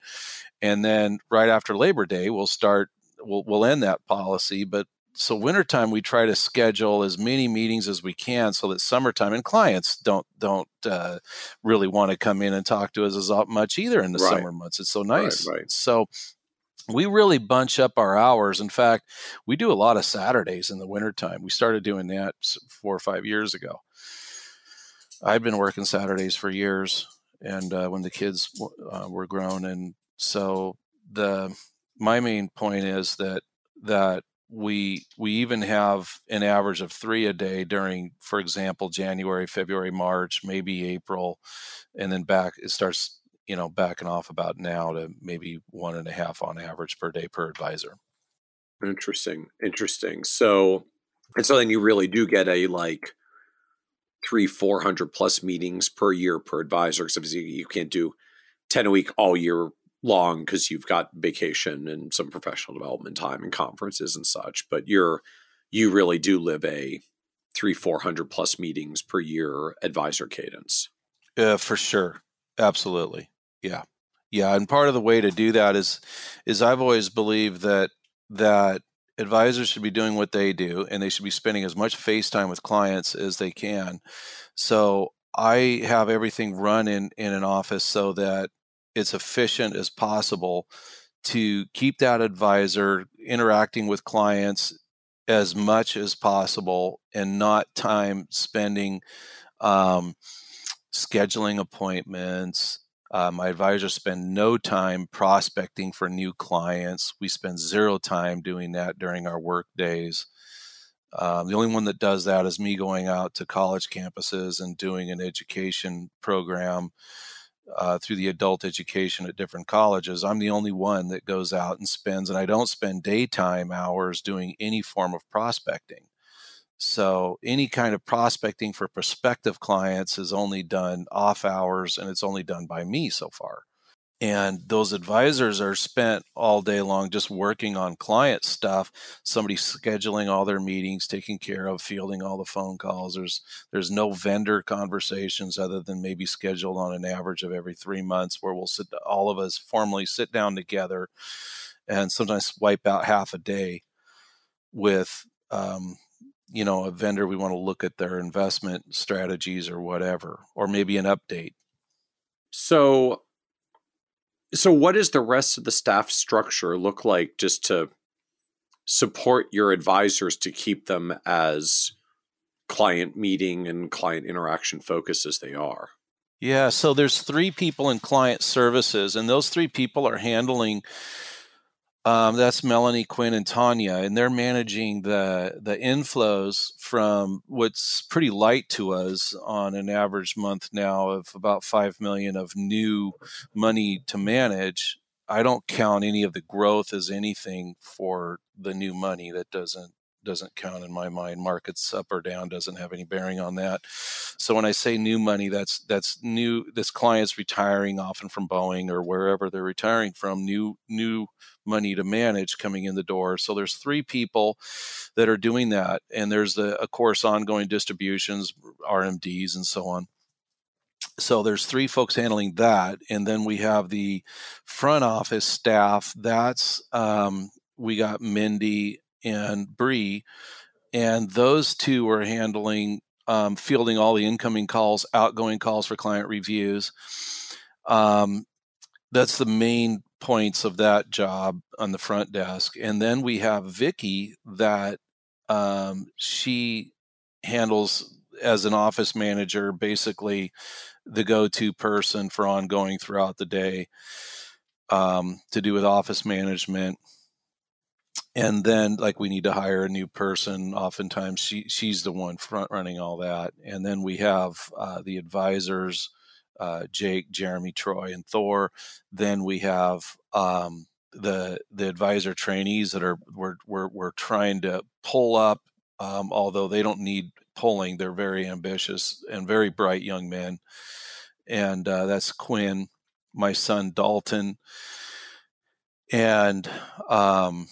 and then right after Labor Day, we'll start we'll we'll end that policy. But so wintertime, we try to schedule as many meetings as we can, so that summertime and clients don't don't uh, really want to come in and talk to us as much either in the right. summer months. It's so nice. Right, right. So we really bunch up our hours. In fact, we do a lot of Saturdays in the wintertime. We started doing that four or five years ago. I've been working Saturdays for years, and uh, when the kids uh, were grown, and so the my main point is that that we we even have an average of three a day during, for example, January, February, March, maybe April, and then back it starts you know, backing off about now to maybe one and a half on average per day per advisor. Interesting. Interesting. So it's something you really do get a like three, 400 plus meetings per year per advisor. Because you can't do 10 a week all year long because you've got vacation and some professional development time and conferences and such. But you're, you really do live a three, 400 plus meetings per year advisor cadence. Yeah, for sure. Absolutely. Yeah. Yeah, and part of the way to do that is is I've always believed that that advisors should be doing what they do and they should be spending as much face time with clients as they can. So I have everything run in in an office so that it's efficient as possible to keep that advisor interacting with clients as much as possible and not time spending um, scheduling appointments uh, my advisors spend no time prospecting for new clients. We spend zero time doing that during our work days. Um, the only one that does that is me going out to college campuses and doing an education program uh, through the adult education at different colleges. I'm the only one that goes out and spends, and I don't spend daytime hours doing any form of prospecting. So any kind of prospecting for prospective clients is only done off hours and it's only done by me so far. And those advisors are spent all day long just working on client stuff. Somebody scheduling all their meetings, taking care of, fielding all the phone calls. There's there's no vendor conversations other than maybe scheduled on an average of every three months, where we'll sit all of us formally sit down together, and sometimes wipe out half a day with um, you know a vendor we want to look at their investment strategies or whatever or maybe an update so so what does the rest of the staff structure look like just to support your advisors to keep them as client meeting and client interaction focused as they are? Yeah so there's three people in client services and those three people are handling um, that's Melanie, Quinn, and Tanya, and they're managing the the inflows from what's pretty light to us on an average month now of about five million of new money to manage. I don't count any of the growth as anything for the new money. That doesn't doesn't count in my mind. Markets up or down doesn't have any bearing on that. So when I say new money, that's that's new. This client's retiring often from Boeing or wherever they're retiring from. New new money to manage coming in the door. So there's three people that are doing that, and there's the of course ongoing distributions, RMDs, and so on so there's three folks handling that and then we have the front office staff that's um, we got mindy and Bree, and those two were handling um, fielding all the incoming calls, outgoing calls for client reviews. Um, that's the main points of that job on the front desk, and then we have Vicky that um, she handles as an office manager, basically the go-to person for ongoing throughout the day um, to do with office management and then like we need to hire a new person oftentimes she she's the one front running all that. And then we have uh, the advisors uh, jake jeremy troy and thor. Then we have um, the the advisor trainees that are we're we're, we're trying to pull up um, although they don't need pulling they're very ambitious and very bright young men. And uh, that's quinn my son dalton. And um,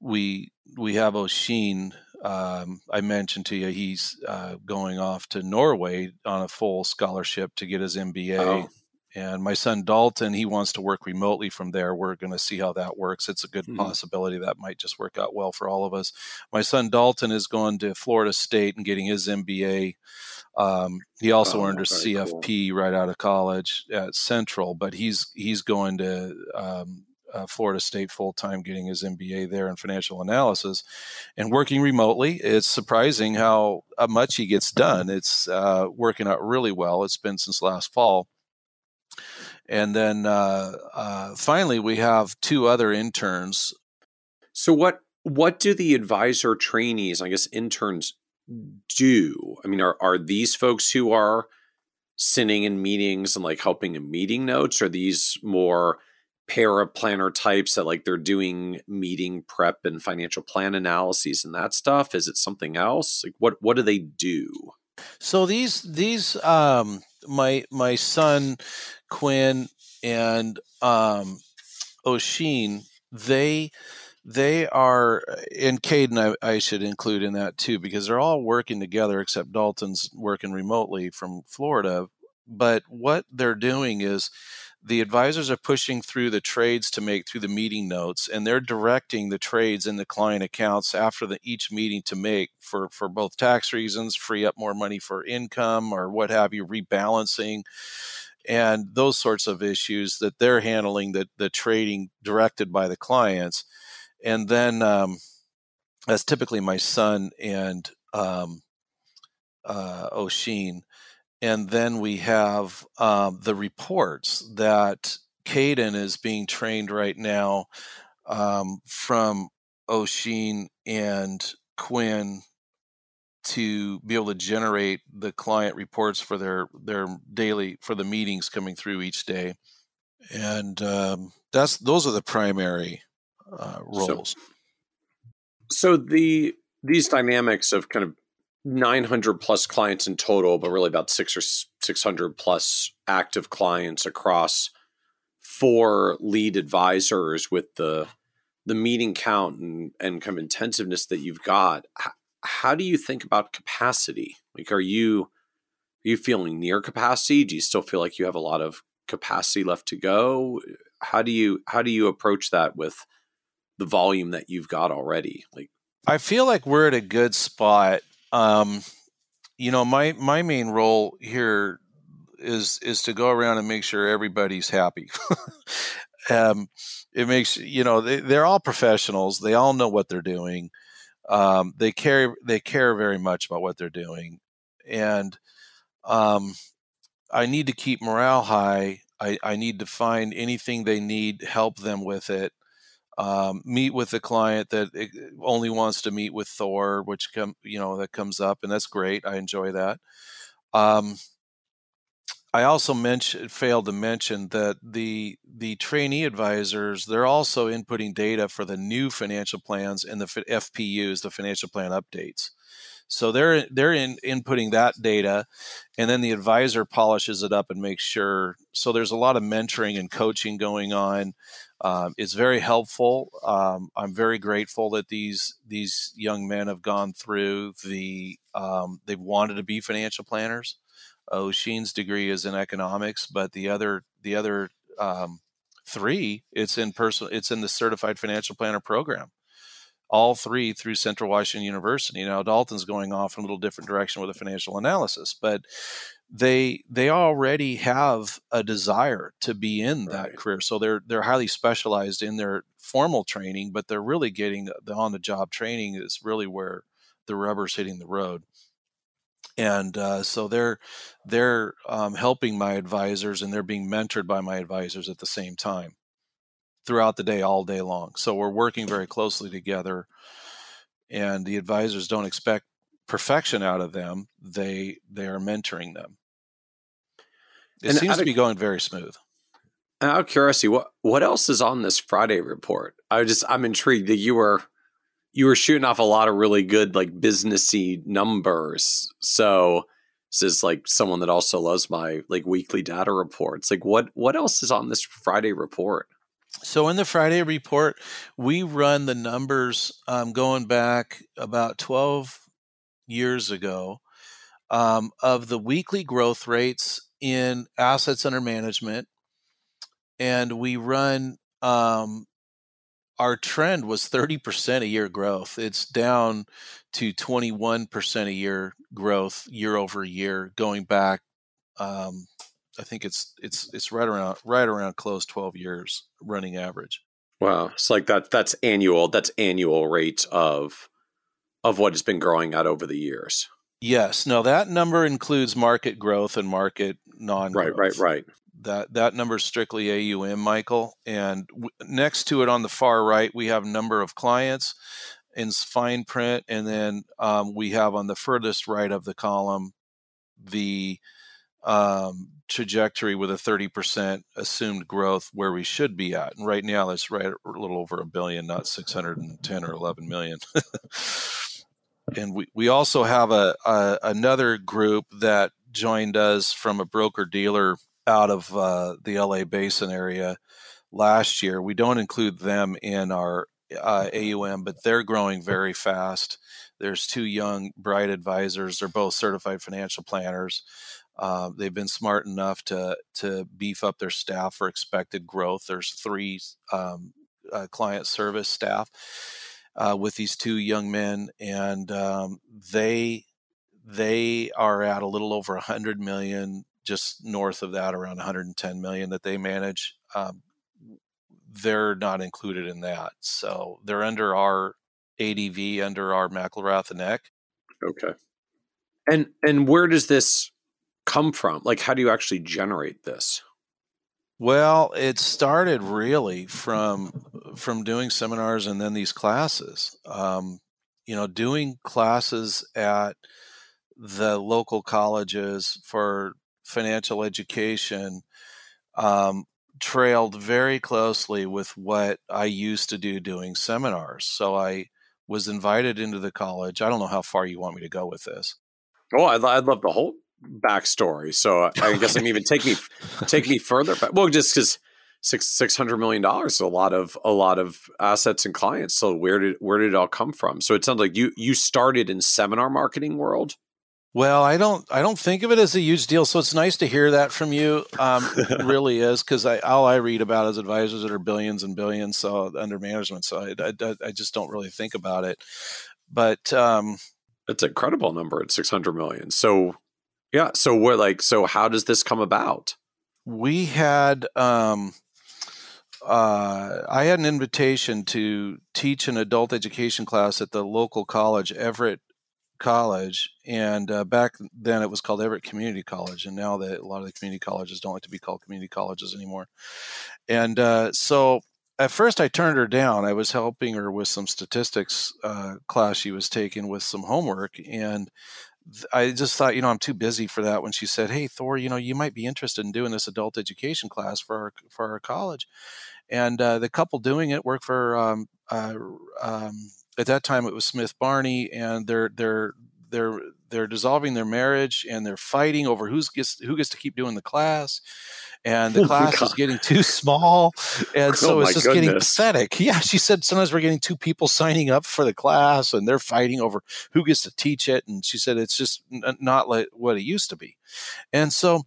we we have Oshin. Um, I mentioned to you he's uh, going off to Norway on a full scholarship to get his MBA. Oh. And my son Dalton, he wants to work remotely from there. We're going to see how that works. It's a good mm-hmm. possibility that might just work out well for all of us. My son Dalton is going to Florida State and getting his MBA. Um, he also oh, earned a CFP cool. right out of college at Central, but he's he's going to um, uh, Florida State full time, getting his MBA there in financial analysis, and working remotely. It's surprising how uh, much he gets done. It's uh, working out really well. It's been since last fall. And then uh, uh, finally, we have two other interns. So what what do the advisor trainees, I guess interns, do? I mean, are are these folks who are sitting in meetings and like helping in meeting notes? Are these more paraplanner types that like they're doing meeting prep and financial plan analyses and that stuff? Is it something else? Like what what do they do? So these these um my my son Quinn and um Oshin, they they are and Caden I, I, should include in that too because they're all working together except Dalton's working remotely from Florida. But what they're doing is the advisors are pushing through the trades to make through the meeting notes and they're directing the trades in the client accounts after the, each meeting to make for, for both tax reasons free up more money for income or what have you rebalancing and those sorts of issues that they're handling the, the trading directed by the clients. And then um, that's typically my son and um, uh, and then we have um, the reports that Caden is being trained right now um, from Oshin and Quinn to be able to generate the client reports for their their daily for the meetings coming through each day, and um, that's those are the primary uh, roles. So, so the these dynamics of kind of 900 plus clients in total, but really about six or 600 plus active clients across four lead advisors with the the meeting count and, and kind of intensiveness that you've got. How, do you think about capacity? Like, are you are you feeling near capacity? Do you still feel like you have a lot of capacity left to go? How do you how do you approach that with the volume that you've got already? Like, I feel like we're at a good spot um, you know, my my main role here is is to go around and make sure everybody's happy. *laughs* um, it makes you know they, they're all professionals. They all know what they're doing. Um, they care they care very much about what they're doing, and um, I need to keep morale high. I, I need to find anything they need, help them with it, um, meet with the client that eh, only wants to meet with Thor, which come you know that comes up, and that's great. I enjoy that. Um, I also mentioned failed to mention that the the trainee advisors they're also inputting data for the new financial plans and the FPUs, the financial plan updates. So they're they're in, inputting that data, and then the advisor polishes it up and makes sure. So there's a lot of mentoring and coaching going on. Um, it's very helpful. Um, I'm very grateful that these these young men have gone through the. Um, they've wanted to be financial planners. Oshin's degree is in economics, but the other the other um, three, it's in personal. It's in the certified financial planner program. All three through Central Washington University. Now Dalton's going off in a little different direction with a financial analysis, but they they already have a desire to be in that right. career so they're they're highly specialized in their formal training but they're really getting the on the job training is really where the rubber's hitting the road and uh, so they're they're um, helping my advisors and they're being mentored by my advisors at the same time throughout the day all day long so we're working very closely together and the advisors don't expect perfection out of them they they are mentoring them it and seems to be going very smooth out of curiosity what what else is on this friday report i just i'm intrigued that you were you were shooting off a lot of really good like businessy numbers. So this is like someone that also loves my like weekly data reports. Like what what else is on this Friday report? So in the Friday report, we run the numbers um, going back about 12 years ago um, of the weekly growth rates in assets under management, and we run um, our trend was 30% a year growth. It's down to 21% a year growth year over year going back um, I think it's it's it's right around right around close 12 years running average. Wow. It's like that that's annual that's annual rate of of what has been growing out over the years. Yes. No, that number includes market growth and market non Right, right, right that that number is strictly AUM, Michael. And w- next to it on the far right, we have number of clients in fine print, and then um, we have on the furthest right of the column the um, trajectory with a 30% assumed growth where we should be at. And right now, that's right a little over a billion, not 610 or 11 million. *laughs* and we, we also have a, a another group that joined us from a broker dealer out of uh, the LA Basin area last year. We don't include them in our uh, AUM, but they're growing very fast. There's two young, bright advisors. They're both certified financial planners. Uh, they've been smart enough to to beef up their staff for expected growth. There's three um, uh, client service staff uh, with these two young men, and um, they they are at a little over 100 million just north of that, around 110 million that they manage. Um, they're not included in that, so they're under our ADV, under our McIlrath and Eck. Okay. And and where does this come from? Like, how do you actually generate this? Well, it started really from from doing seminars and then these classes. Um, you know, doing classes at the local colleges for financial education um, trailed very closely with what I used to do doing seminars. So I was invited into the college. I don't know how far you want me to go with this. Oh, I'd, I'd love the whole backstory. So I guess I'm even take me *laughs* take me further. Well, just because six six hundred million dollars is a lot of a lot of assets and clients. So where did where did it all come from? So it sounds like you you started in seminar marketing world. Well, I don't. I don't think of it as a huge deal. So it's nice to hear that from you. Um, *laughs* really is because I all I read about is advisors that are billions and billions so under management. So I, I, I just don't really think about it. But um, it's an incredible number at six hundred million. So yeah. So we're like. So how does this come about? We had. Um, uh, I had an invitation to teach an adult education class at the local college, Everett college, and uh, back then it was called Everett Community College, and now that a lot of the community colleges don't like to be called community colleges anymore. And uh, so at first I turned her down. I was helping her with some statistics uh, class she was taking with some homework, and I just thought, you know, I'm too busy for that. When she said, "Hey, Thor, you know, you might be interested in doing this adult education class for our for our college," and uh, the couple doing it work for um, uh, um, at that time it was Smith Barney, and their their they're they're dissolving their marriage and they're fighting over who's gets who gets to keep doing the class and the *laughs* class is getting too small and so oh it's just goodness. getting pathetic. *laughs* Yeah she said sometimes we're getting two people signing up for the class and they're fighting over who gets to teach it and she said it's just not like what it used to be. And so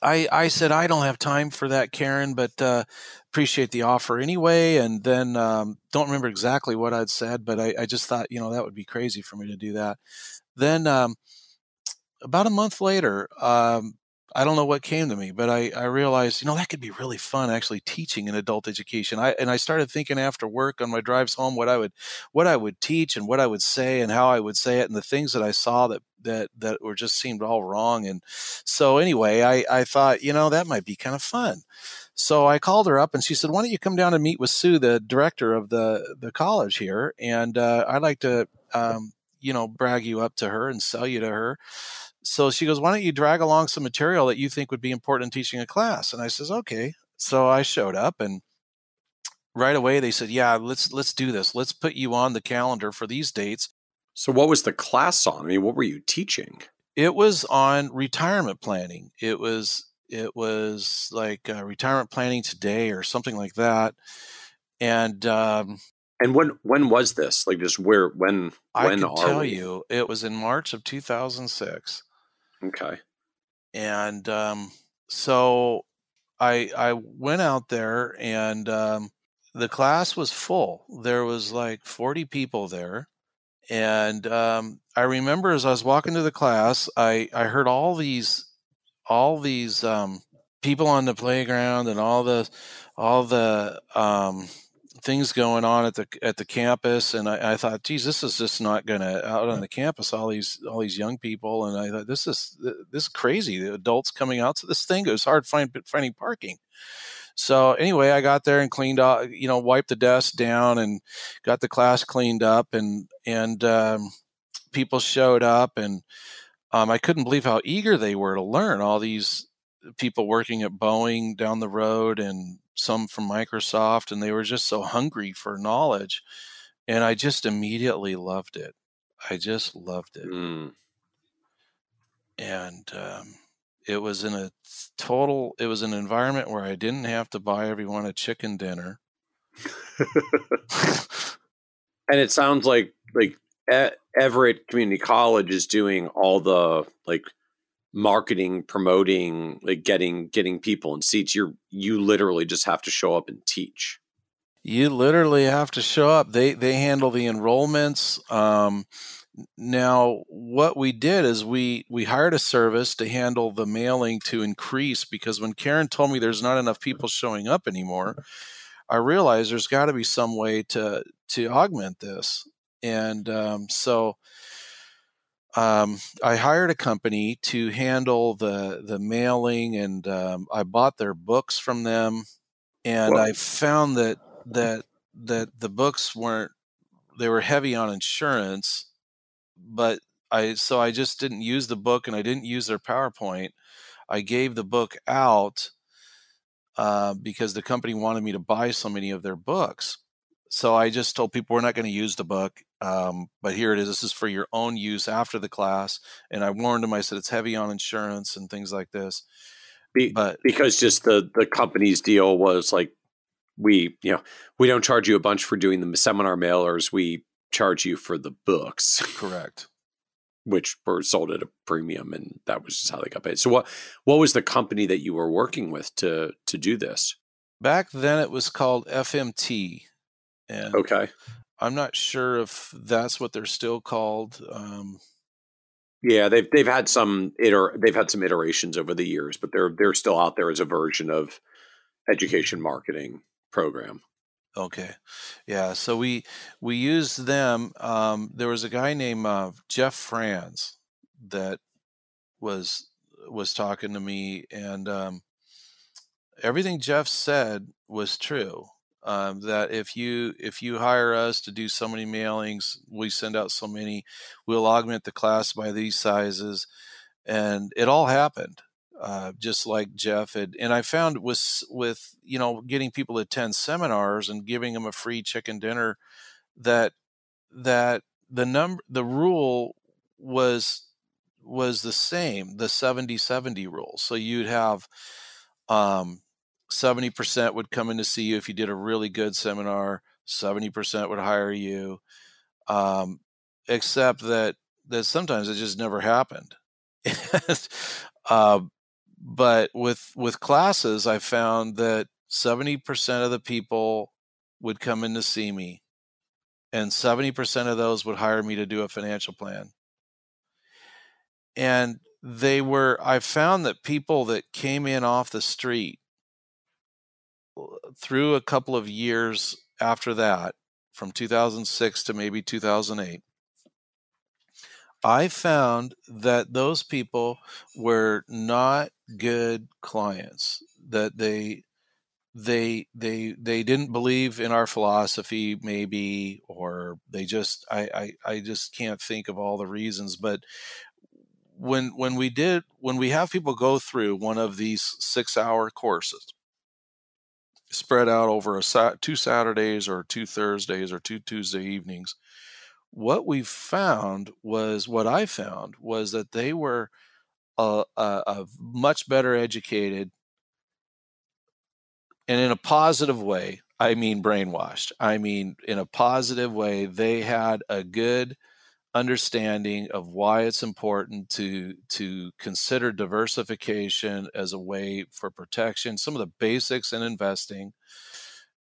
I, I said I don't have time for that, Karen, but uh, appreciate the offer anyway. And then um, don't remember exactly what I'd said, but I, I, just thought you know that would be crazy for me to do that. Then um, about a month later, um, I don't know what came to me, but I, I realized, you know, that could be really fun actually teaching in adult education. I and I started thinking after work on my drives home what I would what I would teach and what I would say and how I would say it and the things that I saw that that that were just seemed all wrong. And so anyway, I I thought you know that might be kind of fun. So I called her up and she said, "Why don't you come down and meet with Sue, the director of the the college here? And uh, I'd like to, um, you know, brag you up to her and sell you to her." So she goes, "Why don't you drag along some material that you think would be important in teaching a class?" And I says, "Okay." So I showed up and right away they said, "Yeah, let's let's do this. Let's put you on the calendar for these dates." So what was the class on? I mean, what were you teaching? It was on retirement planning. It was it was like uh, retirement planning today or something like that. And um, and when when was this? Like just where when I when I can tell we? you it was in March of 2006. Okay. And um, so I I went out there and um, the class was full. There was like 40 people there. And um, I remember as I was walking to the class, I, I heard all these all these um, people on the playground and all the all the um, things going on at the at the campus, and I, I thought, geez, this is just not going to out on the campus. All these all these young people, and I thought this is this is crazy. The adults coming out to this thing. It was hard find, finding parking. So anyway, I got there and cleaned up, you know, wiped the desk down and got the class cleaned up, and and um, people showed up, and um, I couldn't believe how eager they were to learn. All these people working at Boeing down the road, and some from Microsoft, and they were just so hungry for knowledge, and I just immediately loved it. I just loved it, Mm. and um, it was in a total. It was an environment where I didn't have to buy everyone a chicken dinner. *laughs* and it sounds like like Everett Community College is doing all the like marketing, promoting, like getting getting people in seats. You're you literally just have to show up and teach. You literally have to show up. They they handle the enrollments. Um, now, what we did is we we hired a service to handle the mailing to increase because when Karen told me there's not enough people showing up anymore, I realized there's got to be some way to to augment this, and um, so um, I hired a company to handle the the mailing, and um, I bought their books from them, and Well- I found that that that the books weren't they were heavy on insurance, but I so I just didn't use the book and I didn't use their PowerPoint. I gave the book out uh, because the company wanted me to buy so many of their books. So I just told people we're not going to use the book, um, but here it is. This is for your own use after the class. And I warned him. I said it's heavy on insurance and things like this. Be, But because just the the company's deal was like we you know we don't charge you a bunch for doing the seminar mailers. We charge you for the books, correct. *laughs* which were sold at a premium, and that was just how they got paid. So what what was the company that you were working with to to do this? Back then it was called FMT, and Okay. I'm not sure if that's what they're still called. Um, Yeah, they've they've had some iter they've had some iterations over the years, but they're they're still out there as a version of education marketing program. Okay, yeah. So we we used them. Um, there was a guy named uh, Jeff Franz that was was talking to me, and um, everything Jeff said was true. Um, that if you if you hire us to do so many mailings, we send out so many, we'll augment the class by these sizes, and it all happened. Uh, just like Jeff had, and I found with with you know getting people to attend seminars and giving them a free chicken dinner, that that the number the rule was was the same the 70 70 rule so you'd have um 70% would come in to see you if you did a really good seminar 70% would hire you um except that that sometimes it just never happened. Uh, *laughs* but with with classes i found that 70% of the people would come in to see me and 70% of those would hire me to do a financial plan. And they were i found that people that came in off the street through a couple of years after that from 2006 to maybe 2008 I found that those people were not good clients. That they they they they didn't believe in our philosophy maybe or they just I, I i just can't think of all the reasons but when when we did when we have people go through one of these six hour courses spread out over a two saturdays or two thursdays or two tuesday evenings. What we found was what i found was that they were a, a, a much better educated and in a positive way i mean brainwashed. I mean in a positive way they had a good understanding of why it's important to to consider diversification as a way for protection some of the basics in investing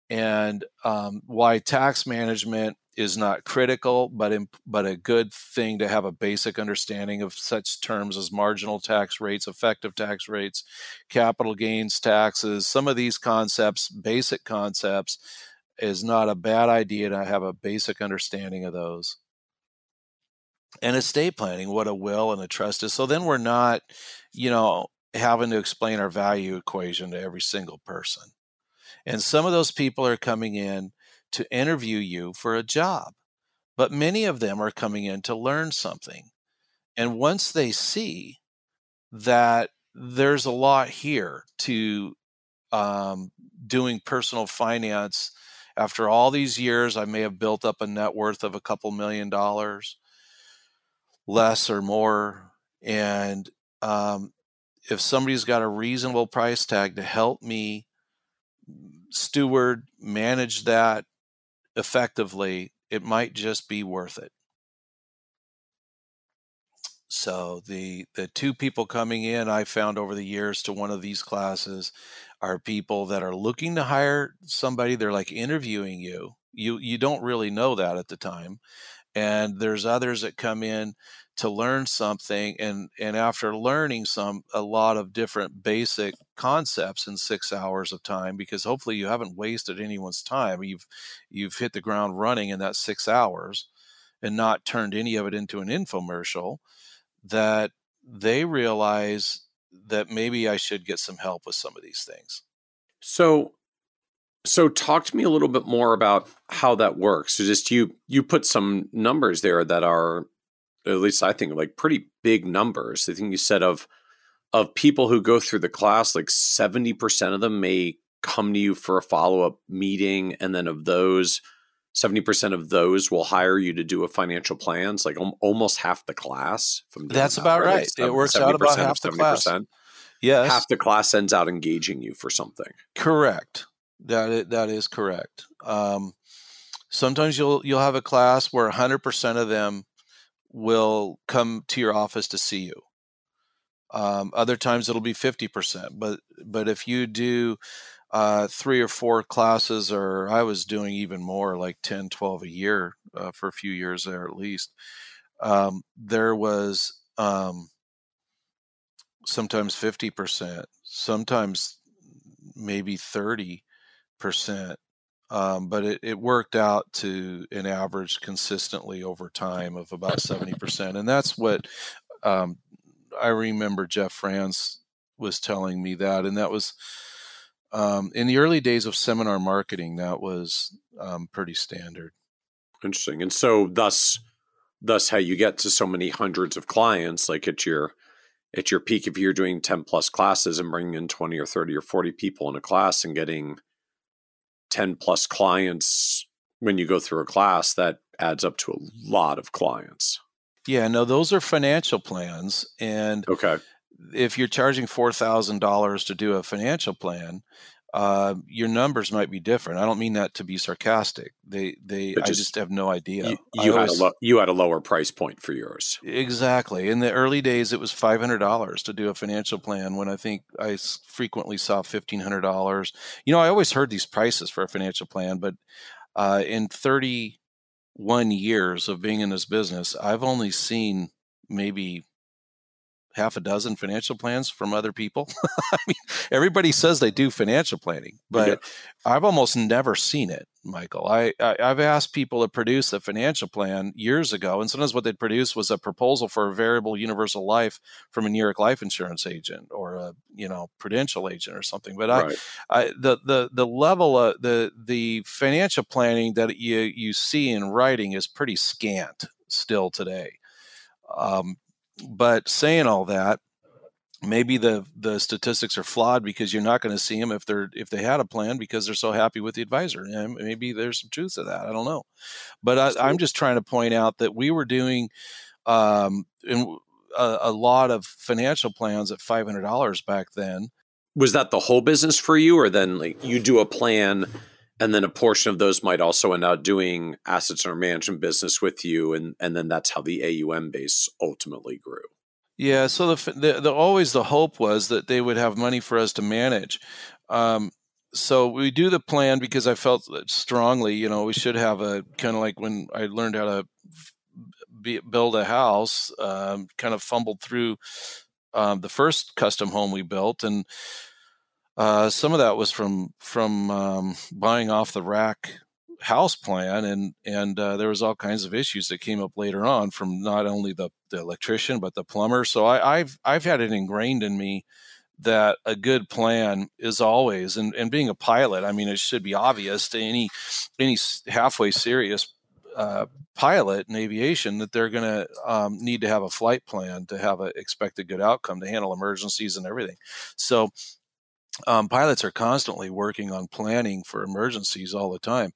and um, why tax management is not critical, but in, but a good thing to have a basic understanding of such terms as marginal tax rates, effective tax rates, capital gains taxes. Some of these concepts, basic concepts, is not a bad idea to have a basic understanding of those. And estate planning, what a will and a trust is. So then we're not, you know, having to explain our value equation to every single person. And some of those people are coming in to interview you for a job, but many of them are coming in to learn something. And once they see that there's a lot here to um, doing personal finance, after all these years, I may have built up a net worth of a couple million dollars, less or more. And um, if somebody's got a reasonable price tag to help me steward, manage that effectively, it might just be worth it. So the the two people coming in I found over the years to one of these classes are people that are looking to hire somebody they're like interviewing you. You you don't really know that at the time. And there's others that come in to learn something and and after learning some a lot of different basic concepts in 6 hours of time because hopefully you haven't wasted anyone's time you've you've hit the ground running in that 6 hours and not turned any of it into an infomercial that they realize that maybe I should get some help with some of these things. So so talk to me a little bit more about how that works. So just you you put some numbers there that are at least I think like pretty big numbers. I think you said of of people who go through the class, like 70% of them may come to you for a follow-up meeting. And then of those, 70% of those will hire you to do a financial plans, like almost half the class. That's about right. right. It works out about half the class. Yes. Half the class ends out engaging you for something. Correct. That is, that is correct. Um, sometimes you'll you'll have a class where 100% of them will come to your office to see you. Um, other times it'll be 50%. But, but if you do uh, three or four classes, or I was doing even more, like 10, 12 a year uh, for a few years there at least, um, there was um, sometimes 50%, sometimes maybe 30% um, but it, it worked out to an average consistently over time of about 70%. And that's what um, I remember Jeff Franz was telling me that. And that was um, in the early days of seminar marketing, that was um, pretty standard. Interesting. And so, thus, thus how you get to so many hundreds of clients like at your at your peak if you're doing 10 plus classes and bringing in 20 or 30 or 40 people in a class and getting 10 plus clients when you go through a class, that adds up to a lot of clients. Yeah, no, those are financial plans. And okay. if you're charging $4,000 to do a financial plan, uh, your numbers might be different. I don't mean that to be sarcastic. They, they, just, I just have no idea. You, you had always, a lo- you had a lower price point for yours. Exactly. In the early days, it was five hundred dollars to do a financial plan. When I think I frequently saw fifteen hundred dollars. You know, I always heard these prices for a financial plan, but uh, in thirty one years of being in this business, I've only seen maybe half a dozen financial plans from other people. *laughs* I mean, everybody says they do financial planning, but yeah. I've almost never seen it, Michael. I, I have asked people to produce a financial plan years ago, and sometimes what they'd produce was a proposal for a variable universal life from a New York life insurance agent or a you know prudential agent or something. But right. I, I the the the level of the the financial planning that you you see in writing is pretty scant still today. Um, but saying all that, maybe the the statistics are flawed because you're not going to see them if they're if they had a plan because they're so happy with the advisor and maybe there's some truth to that i don't know. But I, am just trying to point out that we were doing um, in, a, a, lot of financial plans at $500 back then. Was that the whole business for you or then like you do a plan and then a portion of those might also end up doing assets under management business with you and and then that's how the aum base ultimately grew. Yeah so the, the, the always the hope was that they would have money for us to manage. Um, so we do the plan because i felt strongly you know we should have a kind of like when i learned how to be, build a house um, kind of fumbled through um, the first custom home we built and uh, some of that was from from um, buying off the rack house plan, and and uh, there was all kinds of issues that came up later on from not only the, the electrician but the plumber. So I, I've I've had it ingrained in me that a good plan is always and, and being a pilot i mean it should be obvious to any any halfway serious uh, pilot in aviation that they're going to um, need to have a flight plan to have an expected good outcome to handle emergencies and everything so um, pilots are constantly working on planning for emergencies all the time.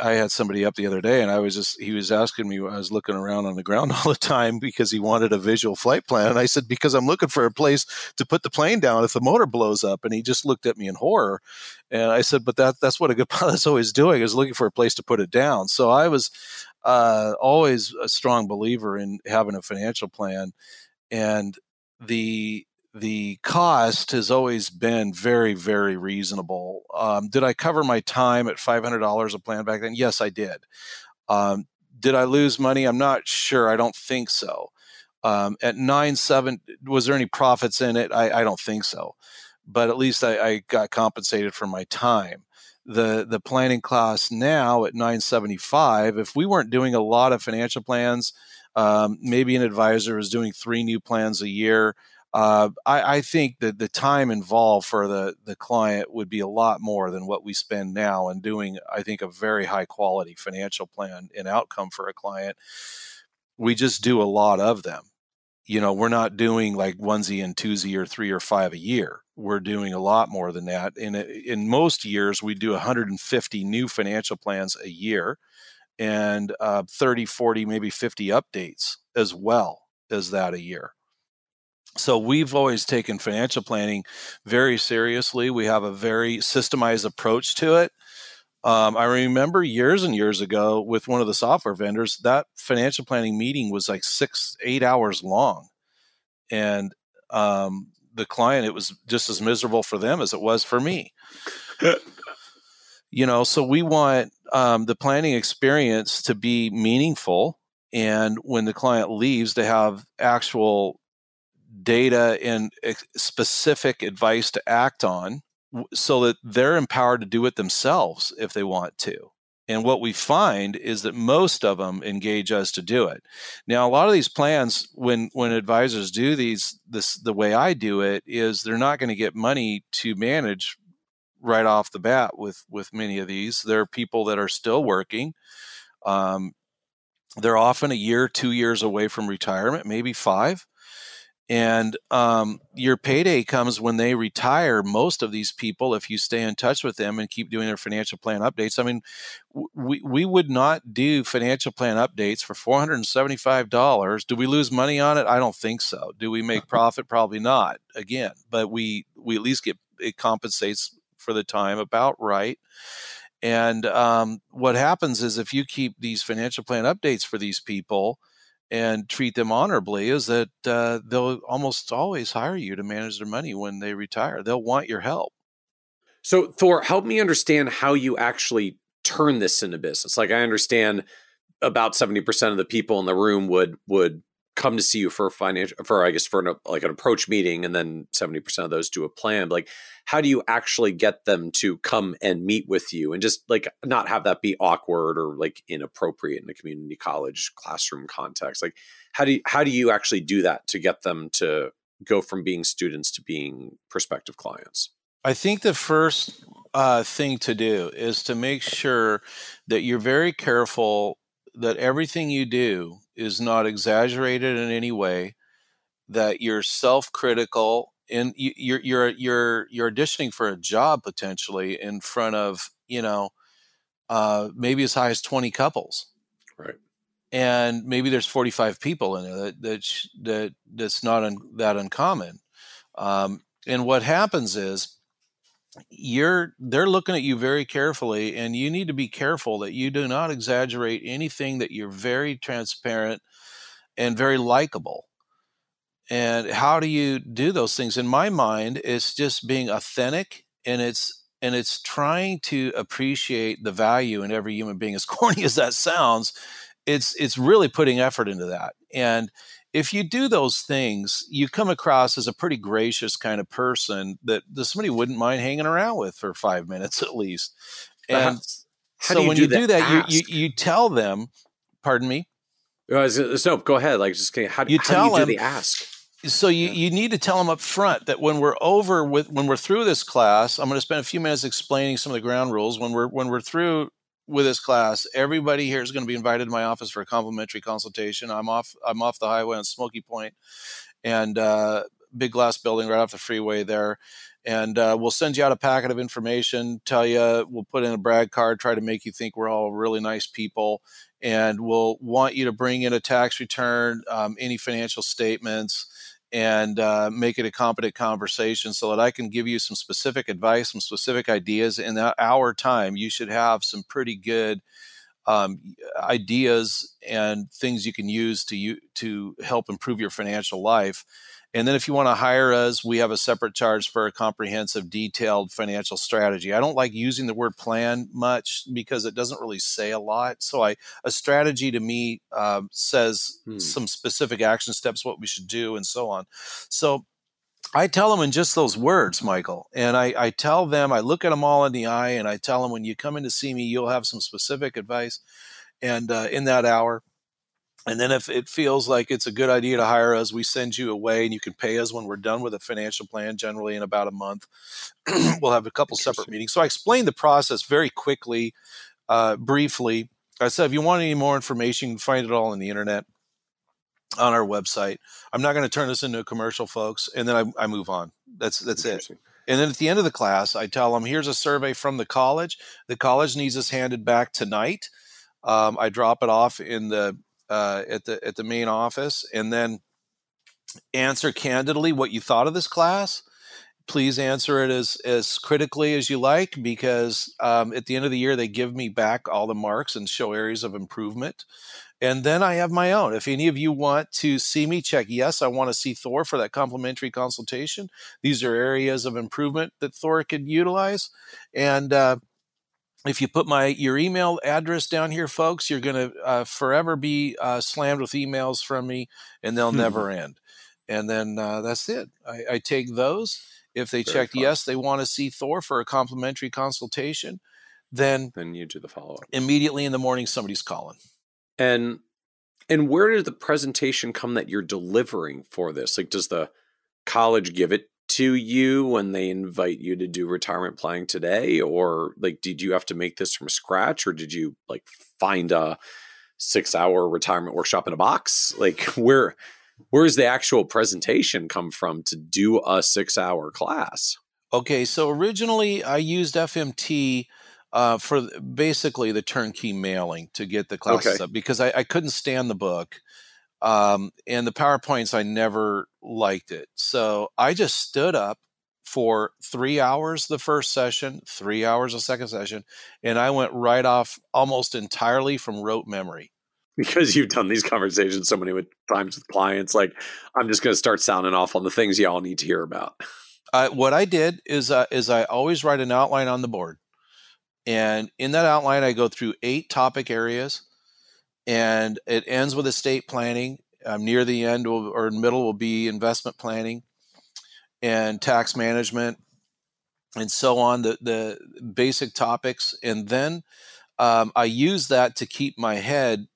I had somebody up the other day, and I was just he was asking me. I was looking around on the ground *laughs* all the time because he wanted a visual flight plan, and I said because I'm looking for a place to put the plane down if the motor blows up. And he just looked at me in horror, and I said, but that that's what a good *laughs* pilot's always doing is looking for a place to put it down. So I was uh, always a strong believer in having a financial plan, and the the cost has always been very, very reasonable. Um, did I cover my time at $500 a plan back then? Yes, I did. Um, did I lose money? I'm not sure. I don't think so. Um, at nine seven, was there any profits in it? I, I don't think so. But at least I, I, got compensated for my time. The the planning class now at 975. If we weren't doing a lot of financial plans, um, maybe an advisor was doing three new plans a year uh, I, I, think that the time involved for the, the client would be a lot more than what we spend now in doing, I think, a very high quality financial plan and outcome for a client. We just do a lot of them. You know, we're not doing like onesie and twosie or three or five a year. We're doing a lot more than that. In, in most years, we do 150 new financial plans a year and uh, 30, 40, maybe 50 updates as well as that a year. So we've always taken financial planning very seriously. We have a very systemized approach to it. Um, I remember years and years ago with one of the software vendors, that financial planning meeting was like six, eight hours long. And um, the client, it was just as miserable for them as it was for me. *laughs* you know, so we want um, the planning experience to be meaningful. And when the client leaves, to have actual data and specific advice to act on so that they're empowered to do it themselves if they want to. And what we find is that most of them engage us to do it. Now, a lot of these plans, when when advisors do these, this the way I do it is they're not going to get money to manage right off the bat with with many of these. There are people that are still working. Um, they're often a year, two years away from retirement, maybe five and um, your payday comes when they retire most of these people if you stay in touch with them and keep doing their financial plan updates. I mean we, we would not do financial plan updates for $475 do we lose money on it? I don't think so. Do we make *laughs* profit? Probably not again. But we we at least get it compensates for the time about right. And um, what happens is if you keep these financial plan updates for these people and treat them honorably is that uh, they'll almost always hire you to manage their money when they retire. They'll want your help. So, Thor, help me understand how you actually turn this into business. Like, I understand about 70% of the people in the room would would come to see you for a financial for i guess for an, like an approach meeting and then 70% of those do a plan like how do you actually get them to come and meet with you? And just like not have that be awkward or like inappropriate in a community college classroom context like how do you how do you actually do that to get them to go from being students to being prospective clients? I think the first uh, thing to do is to make sure that you're very careful that everything you do is not exaggerated in any way, that you're self-critical and you're you're you're you're auditioning for a job potentially in front of you know uh, maybe as high as 20 couples. Right. And maybe there's 45 people in there that that, that that's not un, that uncommon. Um, and what happens is you're they're looking at you very carefully and you need to be careful that you do not exaggerate anything that you're very transparent and very likable. And how do you do those things? In my mind it's just being authentic and it's and it's trying to appreciate the value in every human being as *laughs* corny as that sounds it's it's really putting effort into that. And if you do those things, you come across as a pretty gracious kind of person that, somebody wouldn't mind hanging around with for five *laughs* minutes at least. And how, how so you when do you do that, you, you, you tell them, pardon me. Uh, no, go ahead. Like, just how, you how tell do you do the ask? So you, you need to tell them up front that when we're over with when we're through this class, I'm going to spend a few minutes explaining some of the ground rules. When we're when we're through with this class. Everybody here is going to be invited to my office for a complimentary consultation. I'm off. I'm off the highway on Smokey Point, and uh, big glass building right off the freeway there. And uh, we'll send you out a packet of information. Tell you we'll put in a brag card, try to make you think we're all really nice people, and we'll want you to bring in a tax return, um, any financial statements and uh, make it a competent conversation so that I can give you some specific advice, some specific ideas. In hour time, you should have some pretty good um, ideas and things you can use to you to help improve your financial life. And then if you want to hire us, we have a separate charge for a comprehensive, detailed financial strategy. I don't like using the word plan much because it doesn't really say a lot. So I a strategy to me uh, says hmm. some specific action steps, what we should do, and so on. So I tell them in just those words, Michael, and I, I tell them, I look at them all in the eye, and I tell them when you come in to see me, you'll have some specific advice, and uh, in that hour and then if it feels like it's a good idea to hire us, we send you away and you can pay us when we're done with a financial plan, generally in about a month. *clears throat* we'll have a couple separate meetings. So I explained the process very quickly, uh, briefly. I said, if you want any more information, you can find it all on the internet on our website. I'm not going to turn this into a commercial, folks. And then I, I move on. That's that's it. And then at the end of the class, I tell them, here's a survey from the college. The college needs us handed back tonight. Um, I drop it off in the uh, at the at the main office, and then answer candidly what you thought of this class. Please answer it as as critically as you like, because um, at the end of the year they give me back all the marks and show areas of improvement. And then I have my own. If any of you want to see me, check yes, I want to see Thor for that complimentary consultation. These are areas of improvement that Thor could utilize, and uh, if you put my your email address down here, folks, you're going to uh, forever be uh, slammed with emails from me, and they'll never end. And then uh, that's it. I, I, take those. If they check yes, they want to see Thor for a complimentary consultation, then then you do the follow up immediately in the morning. Somebody's calling. And and where did the presentation come that you're delivering for this? Like, does the college give it to you when they invite you to do retirement planning today? Or like did you have to make this from scratch? Or did you like find a 6 hour retirement workshop in a box? Like *laughs* where where's the actual presentation come from to do a 6 hour class? Okay so originally i used fmt uh, for basically the turnkey mailing to get the classes okay. up because I, I couldn't stand the book um, and the PowerPoints, I never liked it. So I just stood up for three hours the first session, three hours the second session, and I went right off almost entirely from rote memory. Because you've done these conversations so many times with clients, like I'm just going to start sounding off on the things y'all need to hear about. Uh, what I did is uh, is I always write an outline on the board, and in that outline I go through eight topic areas and it ends with estate planning. um, near the end will, or middle will be investment planning and tax management and so on the the basic topics. And then um, i use that to keep my head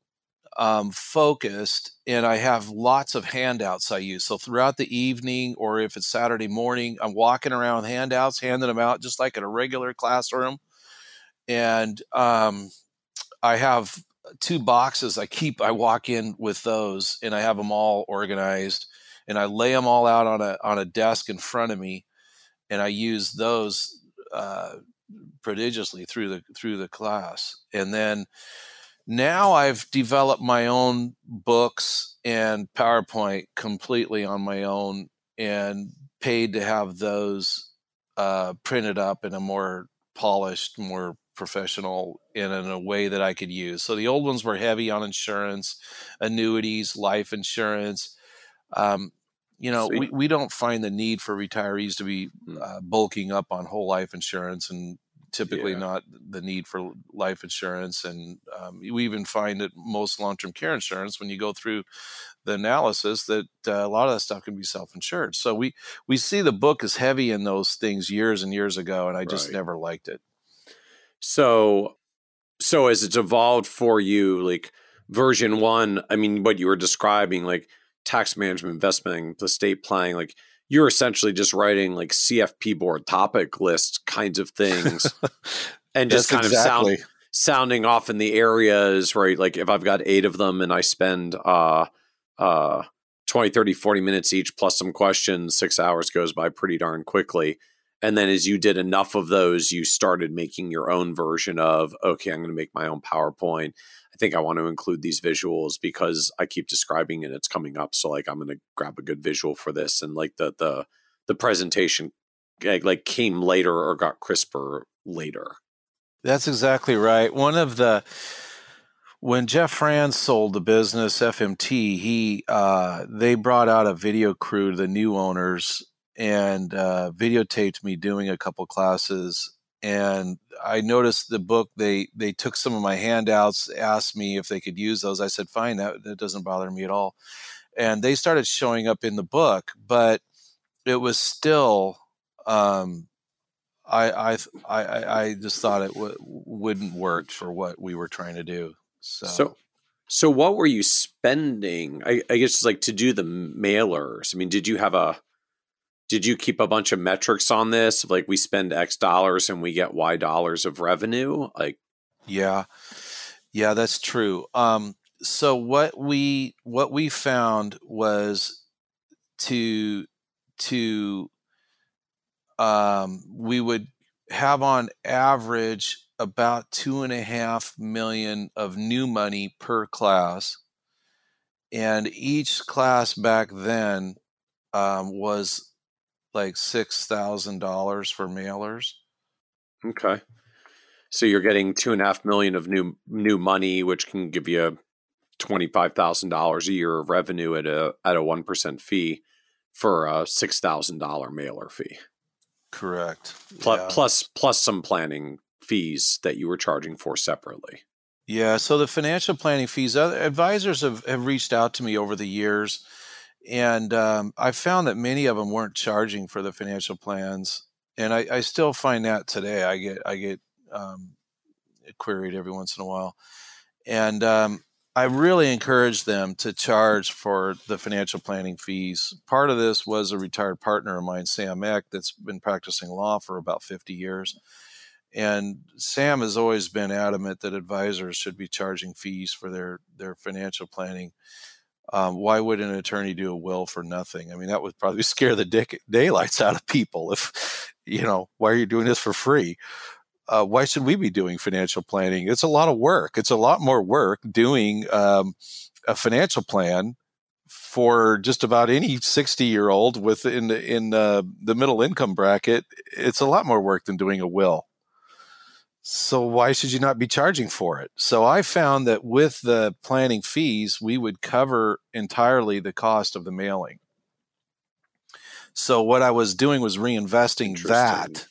um, focused and i have lots of handouts i use. So throughout the evening or if it's saturday morning i'm walking around with handouts handing them out just like in a regular classroom. And um, i have two boxes i keep i walk in with those and i have them all organized and i lay them all out on a on a desk in front of me and i use those uh, prodigiously through the through the class. And then now i've developed my own books and powerpoint completely on my own and paid to have those uh, printed up in a more polished more professional in, in a way that I could use. So the old ones were heavy on insurance, annuities, life insurance. Um, you know, we, we don't find the need for retirees to be hmm. uh, bulking up on whole life insurance and typically yeah. not the need for life insurance. And um, we even find that most long term care insurance, when you go through the analysis, that uh, a lot of that stuff can be self insured. So we, we see the book is heavy in those things years and years ago, and I just right. never liked it. So, so as it's evolved for you, like version one, I mean, what you were describing, like tax management, investment, estate planning, like you're essentially just writing like CFP board topic list kinds of things, *laughs* and just kind exactly. of sound, sounding off in the areas, right? Like if I've got eight of them and I spend uh uh 20, 30, 40 minutes each plus some questions, six hours goes by pretty darn quickly. And then as you did enough of those, you started making your own version of, okay, I'm going to make my own PowerPoint. I think I want to include these visuals because I keep describing it. It's coming up. So like, I'm going to grab a good visual for this. And like the, the, the presentation like came later or got crisper later. That's exactly right. One of the, when Jeff Franz sold the business FMT, he uh, they brought out a video crew to the new owners and uh, videotaped me doing a couple classes. And I noticed the book. They they took some of my handouts, asked me if they could use those. I said, "Fine, that that doesn't bother me at all." And they started showing up in the book, but it was still. Um, I, I I I just thought it w- wouldn't work for what we were trying to do. So. so so what were you spending? I, I guess like to do the mailers. I mean, did you have a did you keep a bunch of metrics on this? Like we spend x dollars and we get y dollars of revenue? Like yeah. Yeah that's true. Um so what we what we found was to to um we would have on average about two and a half million of new money per class. And each class back then um, was like six thousand dollars for mailers. Okay, so you're getting two and a half million of new new money, which can give you twenty five thousand dollars a year of revenue at a at a one percent fee for a six thousand dollar mailer fee. Correct. Plus, yeah. plus plus some planning fees that you were charging for separately. Yeah. So the financial planning fees, advisors have, have reached out to me over the years and um, I found that many of them weren't charging for the financial plans, and I, I still find that today. I get I get um, queried every once in a while, and um, I really encourage them to charge for the financial planning fees. Part of this was a retired partner of mine, Sam Eck, that's been practicing law for about fifty years. And Sam has always been adamant that advisors should be charging fees for their, their financial planning um, why would an attorney do a will for nothing? I mean, that would probably *laughs* scare the dick, daylights out of people. If you know, why are you doing this for free? Uh, why should we be doing financial planning? It's a lot of work. It's a lot more work doing um, a financial plan for just about any 60 year old within in the middle income bracket. It's a lot more work than doing a will. So why should you not be charging for it? So I found that with the planning fees, we would cover entirely the cost of the mailing. So what I was doing was reinvesting that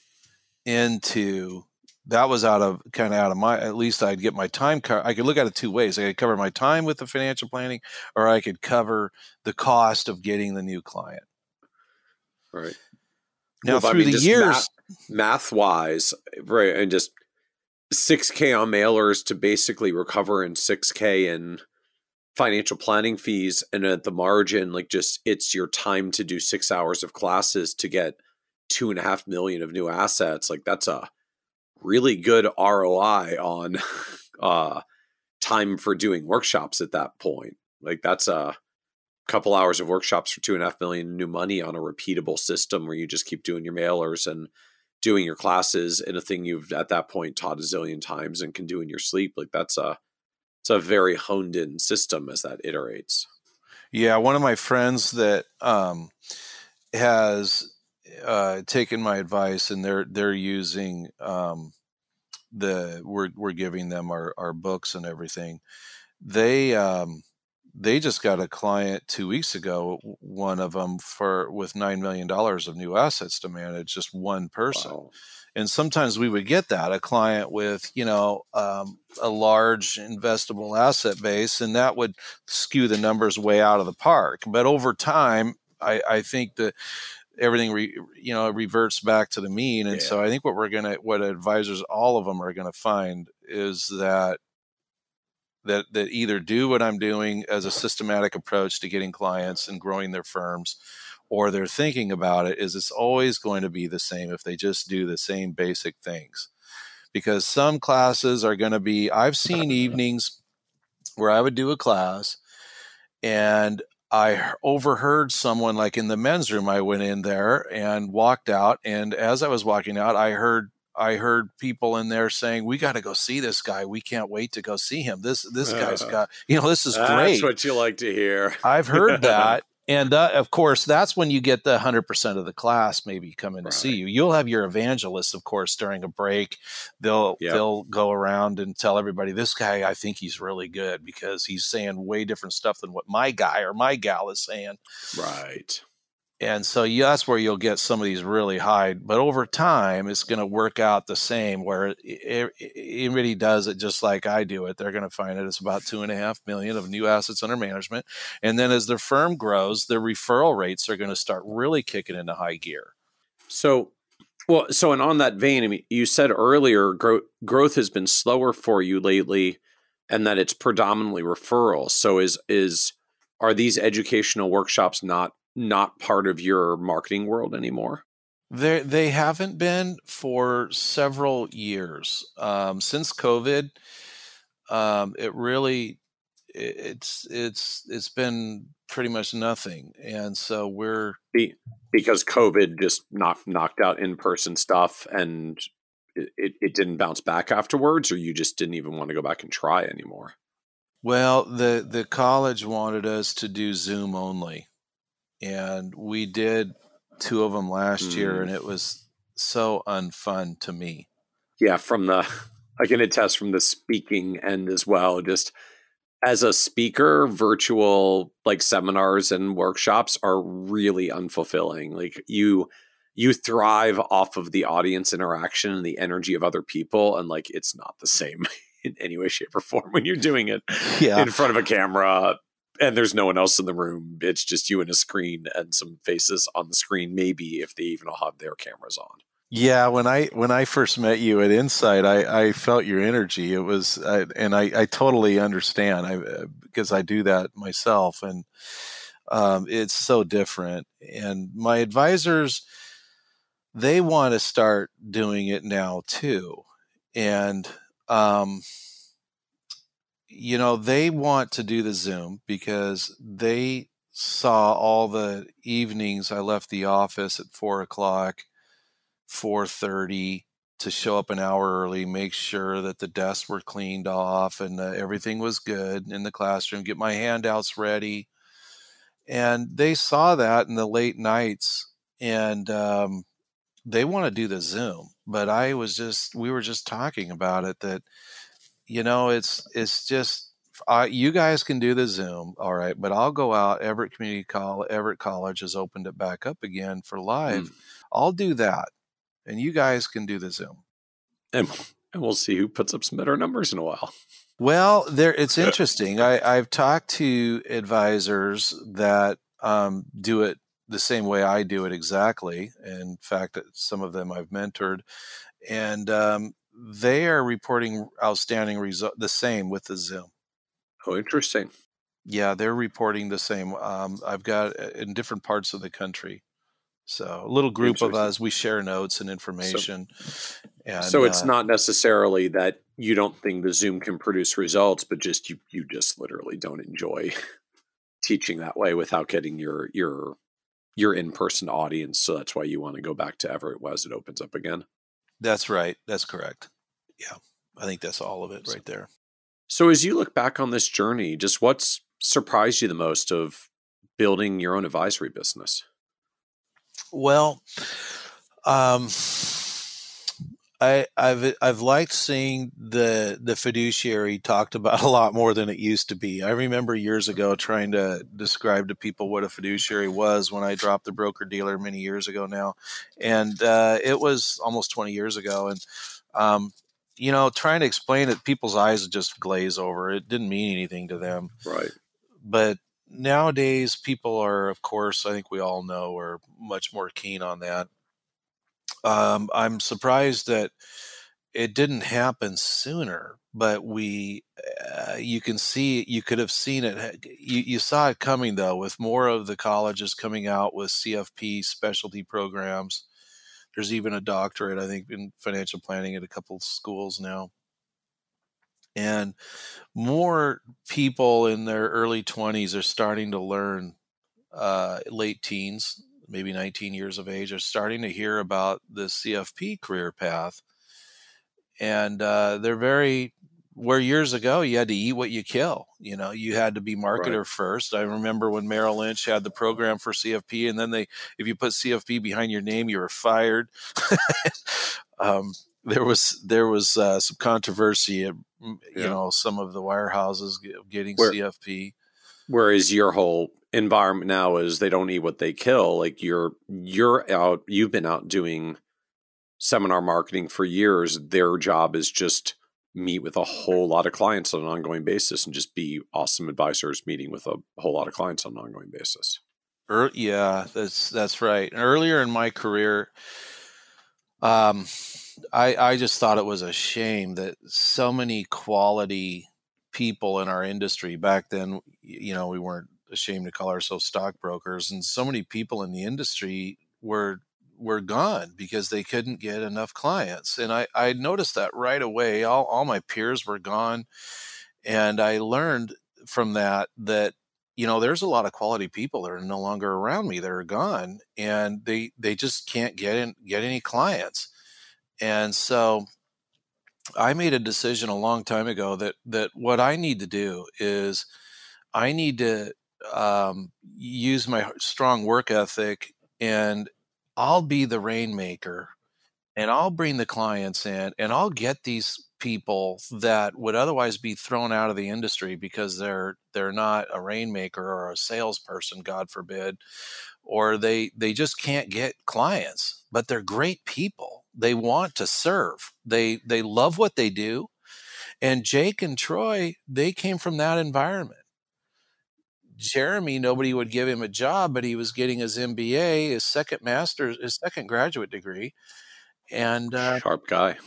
into that was out of kind of out of my at least i'd get my time co- i could look at it two ways i could cover my time with the financial planning or i could cover the cost of getting the new client right now well, through I mean, the years math, math wise right and just 6k on mailers to basically recover in 6k in financial planning fees and at the margin like just it's your time to do six hours of classes to get two and a half million of new assets. Like that's a really good roi on *laughs* uh time for doing workshops at that point. Like that's a couple hours of workshops for two and a half million new money on a repeatable system where you just keep doing your mailers and doing your classes in a thing you've at that point taught a zillion times and can do in your sleep like that's a it's a very honed in system as that iterates. Yeah one of my friends that um, has uh, taken my advice and they're they're using um, the we're we're giving them our our books and everything. They um, they just got a client two weeks ago one of them for with nine million dollars of new assets to manage just one person wow. and sometimes we would get that a client with you know um, a large investable asset base and that would skew the numbers way out of the park but over time i, I think that everything re, you know reverts back to the mean and yeah. so i think what we're gonna what advisors all of them are gonna find is that that that either do what I'm doing as a systematic approach to getting clients and growing their firms, or they're thinking about it is it's always going to be the same if they just do the same basic things. Because some classes are going to be I've seen evenings where I would do a class and I overheard someone like in the men's room. I went in there and walked out. And as I was walking out, I heard I heard people in there saying, "We got to go see this guy. We can't wait to go see him. This this guy's got you know this is great." That's what you like to hear. I've heard *laughs* that, and uh, of course, that's when you get the hundred percent of the class maybe coming right. to see you. You'll have your evangelists, of course, during a break. They'll yep. they'll go around and tell everybody, "This guy, I think he's really good because he's saying way different stuff than what my guy or my gal is saying." Right and so that's where you'll get some of these really high but over time it's going to work out the same where anybody does it just like i do it. They're going to find it. It's about two and a half million of new assets under management. And then as their firm grows their referral rates are going to start really kicking into high gear. So well so and on that vein i mean you said earlier growth growth has been slower for you lately and that it's predominantly referrals. So is is are these educational workshops not not part of your marketing world anymore? They they haven't been for several years um, since COVID. Um, it really it's it's it's been pretty much nothing, and so we're because COVID just knocked knocked out in person stuff, and it, it didn't bounce back afterwards, or you just didn't even want to go back and try anymore. Well, the the college wanted us to do Zoom only, and we did two of them last mm. year, and it was so unfun to me. Yeah, from the *laughs* I can attest from the speaking end as well. Just as a speaker, virtual like seminars and workshops are really unfulfilling. Like you you thrive off of the audience interaction and the energy of other people and like it's not the same *laughs* in any way shape or form when you're doing it yeah. in front of a camera and there's no one else in the room. It's just you and a screen and some faces on the screen, maybe if they even have their cameras on. Yeah, when I when I first met you at Insight, I, I felt your energy. It was, I, and I, I totally understand. I uh, because I do that myself, and um, it's so different. And my advisors, they want to start doing it now too, and um, you know, they want to do the Zoom because they saw all the evenings I left the office at four o'clock, four thirty to show up an hour early, make sure that the desks were cleaned off and everything was good in the classroom, get my handouts ready. And they saw that in the late nights and um, they want to do the Zoom. But I was just, we were just talking about it that you know, it's it's just uh, you guys can do the Zoom, all right, but I'll go out. Everett Community College, Everett College has opened it back up again for live. Mm. I'll do that, and you guys can do the Zoom. And and we'll see who puts up some better numbers in a while. Well, there it's *laughs* interesting. I, I've talked to advisors that um, do it the same way I do it exactly. In fact, some of them I've mentored, and um, they are reporting outstanding result the same with the Zoom. Oh, interesting. Yeah, they're reporting the same. Um, I've got uh, in different parts of the country. So a little group of us, we share notes and information. So, and, so it's uh, not necessarily that you don't think the Zoom can produce results, but just you you just literally don't enjoy *laughs* teaching that way without getting your your your in person audience. So that's why you want to go back to Everett as it opens up again. That's right. That's correct. Yeah, I think that's all of it right there. So as you look back on this journey, just what's surprised you the most of building your own advisory business? Well, um, I, I've I've liked seeing the the fiduciary talked about *laughs* a lot more than it used to be. I remember years ago trying to describe to people what a fiduciary was when I dropped the broker dealer many years ago now, and uh, it was almost twenty years ago. And um, you know, trying to explain it, people's eyes just glaze over. It didn't mean anything to them, right? But nowadays people are of course i think we all know are much more keen on that um, i'm surprised that it didn't happen sooner but we uh, you can see you could have seen it you, you saw it coming though with more of the colleges coming out with cfp specialty programs. There's even a doctorate i think in financial planning at a couple schools now. And more people in their early 20s are starting to learn uh, late teens maybe 19 years of age are starting to hear about the cfp career path and uh, they're very where years ago you had to eat what you kill you know you had to be marketer right. first i remember when merrill lynch had the program for cfp and then they if you put cfp behind your name you were fired *laughs* um, there was there was uh, some controversy at you yeah. know some of the wirehouses getting Where, CFP. Whereas your whole environment now is they don't eat what they kill. Like you're you're out, you've been out doing seminar marketing for years. Their job is just meet with a whole lot of clients on an ongoing basis and just be awesome advisors meeting with a whole lot of clients on an ongoing basis. Er, yeah, that's that's right. Earlier in my career, um, I, I just thought it was a shame that so many quality people in our industry back then, you know, we weren't ashamed to call ourselves stockbrokers, and so many people in the industry were were gone because they couldn't get enough clients. And I, I noticed that right away. All, all my peers were gone. And I learned from that that you know there's a lot of quality people that are no longer around me that are gone and they they just can't get in get any clients and so I made a decision a long time ago that that what I need to do is I need to um, use my strong work ethic and I'll be the rainmaker and I'll bring the clients in and I'll get these people that would otherwise be thrown out of the industry because they're they're not a rainmaker or a salesperson, God forbid, or they they just can't get clients, but they're great people they want to serve. They they love what they do. And Jake and Troy, they came from that environment. Jeremy, nobody would give him a job, but he was getting his MBA, his second master's, his second graduate degree, and uh, sharp guy.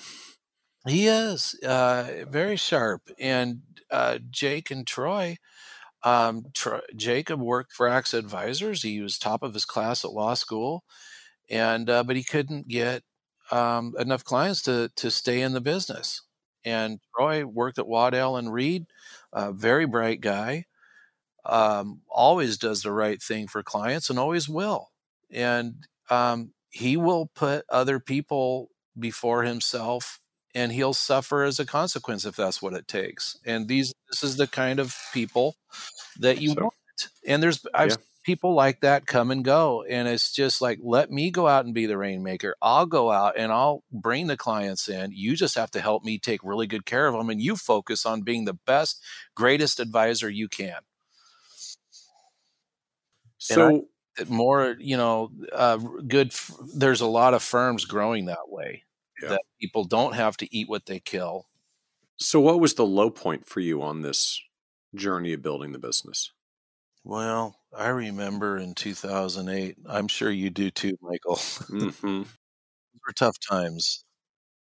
He is uh, very sharp. And uh, Jake and Troy, um, Jacob worked for AXA Advisors. He was top of his class at law school, and uh, but he couldn't get um, enough clients to to stay in the business. And Troy worked at Waddell and Reed, a very bright guy, um, always does the right thing for clients and always will. And um, he will put other people before himself and he'll suffer as a consequence if that's what it takes. And these this is the kind of people that you so, want. And there's I've yeah people like that come and go and it's just like let me go out and be the rainmaker i'll go out and i'll bring the clients in you just have to help me take really good care of them and you focus on being the best greatest advisor you can so more you know uh, good there's a lot of firms growing that way yeah. that people don't have to eat what they kill. So, what was the low point for you on this journey of building the business? Well, I remember in 2008. I'm sure you do too, Michael. *laughs* Mm-hmm. were tough times.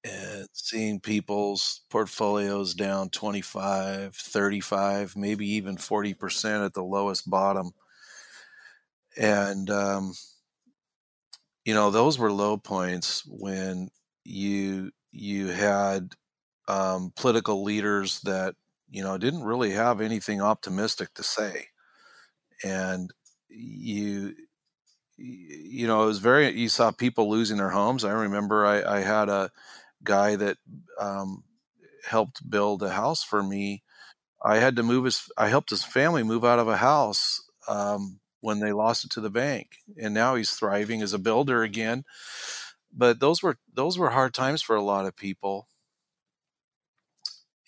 And seeing people's portfolios down 25, 35, maybe even 40% at the lowest bottom. And, um, you know, those were low points when you you had um, political leaders that you know didn't really have anything optimistic to say and you you know it was very you saw people losing their homes. I remember i, I had a guy that um, helped build a house for me. I had to move his i helped his family move out of a house um, when they lost it to the bank and now he's thriving as a builder again. But those were those were hard times for a lot of people.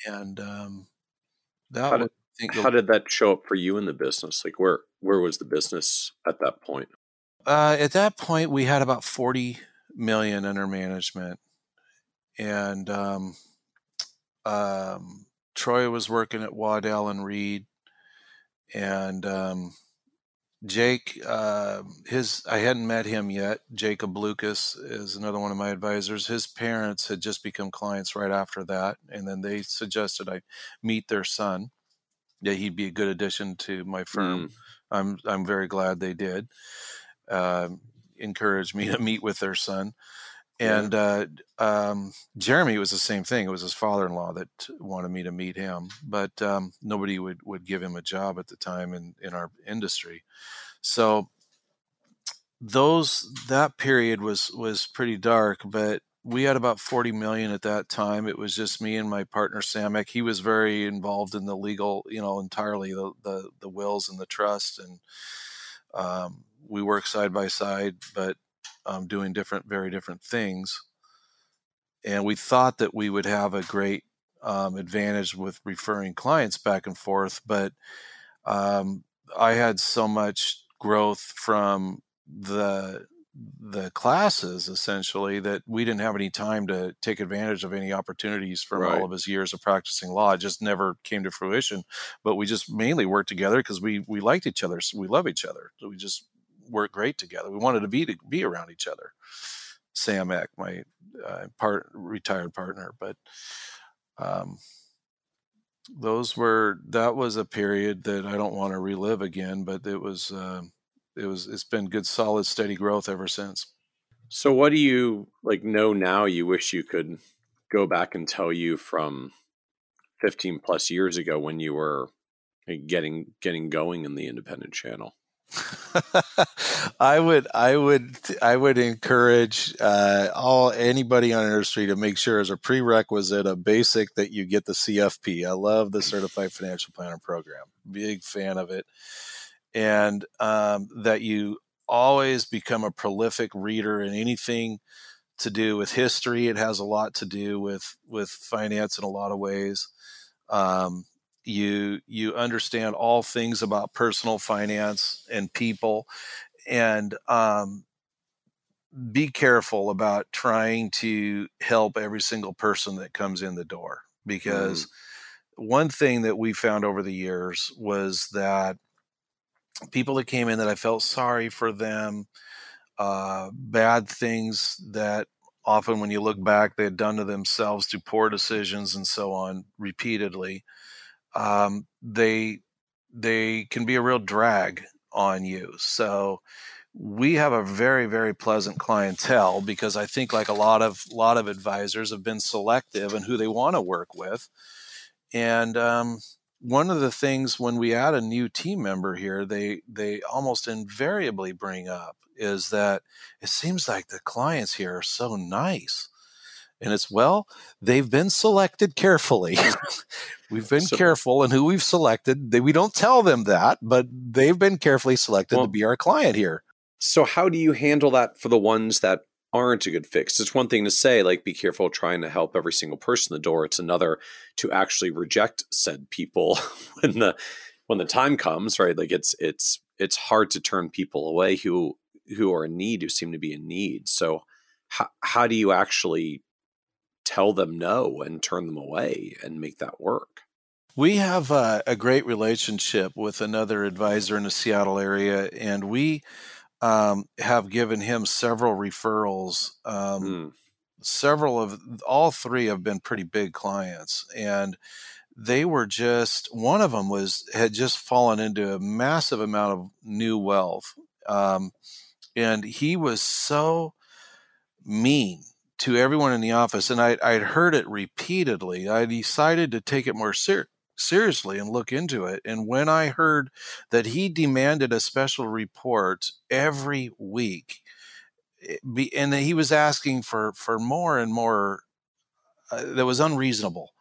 And um, that how did, how did that show up for you in the business like where where was the business at that point uh, at that point we had about 40 million under management and um, um, troy was working at waddell and reed and um, Jake, uh, his I hadn't met him yet. Jacob Lucas is another one of my advisors. His parents had just become clients right after that, and then they suggested I meet their son. Yeah, he'd be a good addition to my firm. Mm. I'm I'm very glad they did. Uh, encouraged me *laughs* to meet with their son, and uh, um, Jeremy was the same thing. It was his father-in-law that wanted me to meet him, but um, nobody would, would give him a job at the time in, in our industry. So those that period was was pretty dark, but we had about 40 million at that time. It was just me and my partner Sam Eck. He was very involved in the legal, you know, entirely the the, the wills and the trust, and um, we work side by side, but um, doing different, very different things. And we thought that we would have a great um, advantage with referring clients back and forth, but um, I had so much growth from the the classes essentially that we didn't have any time to take advantage of any opportunities from right. all of his years of practicing law. It just never came to fruition. But we just mainly worked together because we we liked each other. So we love each other. So we just work great together. We wanted to be to be around each other. Sam Eck, my uh, part retired partner, but um, those were that was a period that I don't want to relive again. But it was uh, it was it's been good, solid, steady growth ever since. So, what do you like know now? You wish you could go back and tell you from 15 plus years ago when you were getting getting going in the independent channel. *laughs* I would, I would, I would encourage uh, all anybody on industry to make sure as a prerequisite, a basic that you get the CFP. I love the Certified Financial Planner program. Big fan of it, and um, that you always become a prolific reader in anything to do with history. It has a lot to do with with finance in a lot of ways. Um, you you understand all things about personal finance and people and um, be careful about trying to help every single person that comes in the door because mm. one thing that we found over the years was that people that came in that I felt sorry for them uh, bad things that often when you look back they had done to themselves through poor decisions and so on repeatedly um, they they can be a real drag on you. So we have a very very pleasant clientele because I think like a lot of lot of advisors have been selective in who they want to work with, and um, one of the things when we add a new team member here, they they almost invariably bring up is that it seems like the clients here are so nice. And it's well, they've been selected carefully. *laughs* we've been so, careful in who we've selected. They, we don't tell them that, but they've been carefully selected well, to be our client here. So, how do you handle that for the ones that aren't a good fix? It's one thing to say, like, be careful trying to help every single person the door. It's another to actually reject said people *laughs* when the when the time comes, right? Like, it's it's it's hard to turn people away who who are in need, who seem to be in need. So, how how do you actually tell them no and turn them away and make that work? We have a, a great relationship with another advisor in the Seattle area, and we um, have given him several referrals. Um, mm. Several of all three have been pretty big clients, and they were just one of them was had just fallen into a massive amount of new wealth, um, and he was so mean to everyone in the office, and I, I'd heard it repeatedly. I decided to take it more ser- seriously and look into it. And when I heard that he demanded a special report every week, eh, and that he was asking for for more and more, uh, that was unreasonable.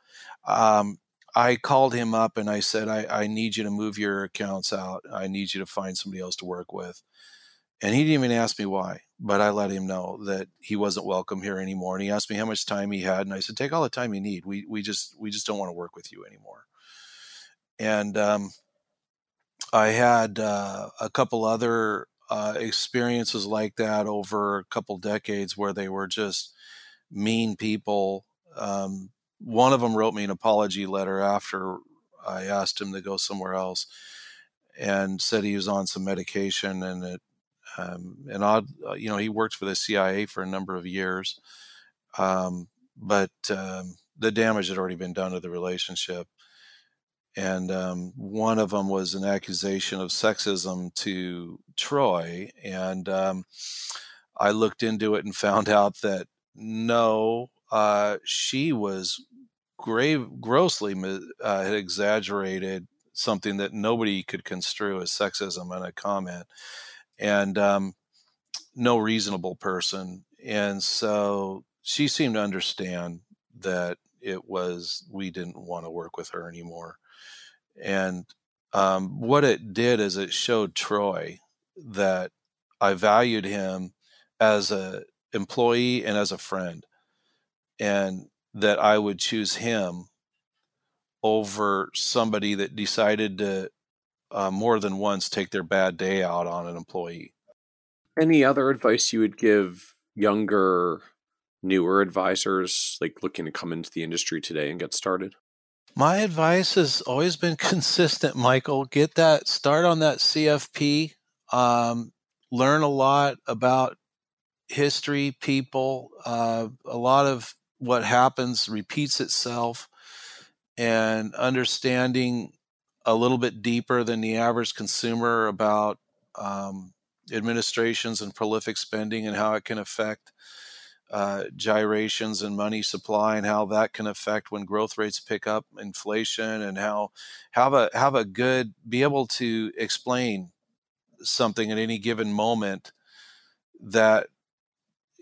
Um, I called him up and I said, I, I need you to move your accounts out. I need you to find somebody else to work with. And he didn't even ask me why, but I let him know that he wasn't welcome here anymore. And he asked me how much time he had, and I said, "Take all the time you need. We we just we just don't want to work with you anymore." And um, I had uh, a couple other uh, experiences like that over a couple decades where they were just mean people. Um, one of them wrote me an apology letter after I asked him to go somewhere else and said he was on some medication and it um, and odd, uh, you know, he worked for the CIA for a number of years, um, but um, the damage had already been done to the relationship. And um, one of them was an accusation of sexism to Troy, and um, I looked into it and found out that no, uh, she was grave, grossly uh, had exaggerated something that nobody could construe as sexism in a comment and um, no reasonable person. And so she seemed to understand that it was, we didn't want to work with her anymore. And um, what it did is it showed Troy that I valued him as a employee and as a friend, and that I would choose him over somebody that decided to uh, more than once take their bad day out on an employee. Any other advice you would give younger, newer advisors like looking to come into the industry today and get started? My advice has always been *laughs* consistent, Michael. Get that, start on that CFP, um, learn a lot about history, people. Uh, a lot of what happens repeats itself, and understanding a little bit deeper than the average consumer about um, administrations and prolific spending and how it can affect uh, gyrations in money supply and how that can affect when growth rates pick up inflation and how have a have a good be able to explain something at any given moment that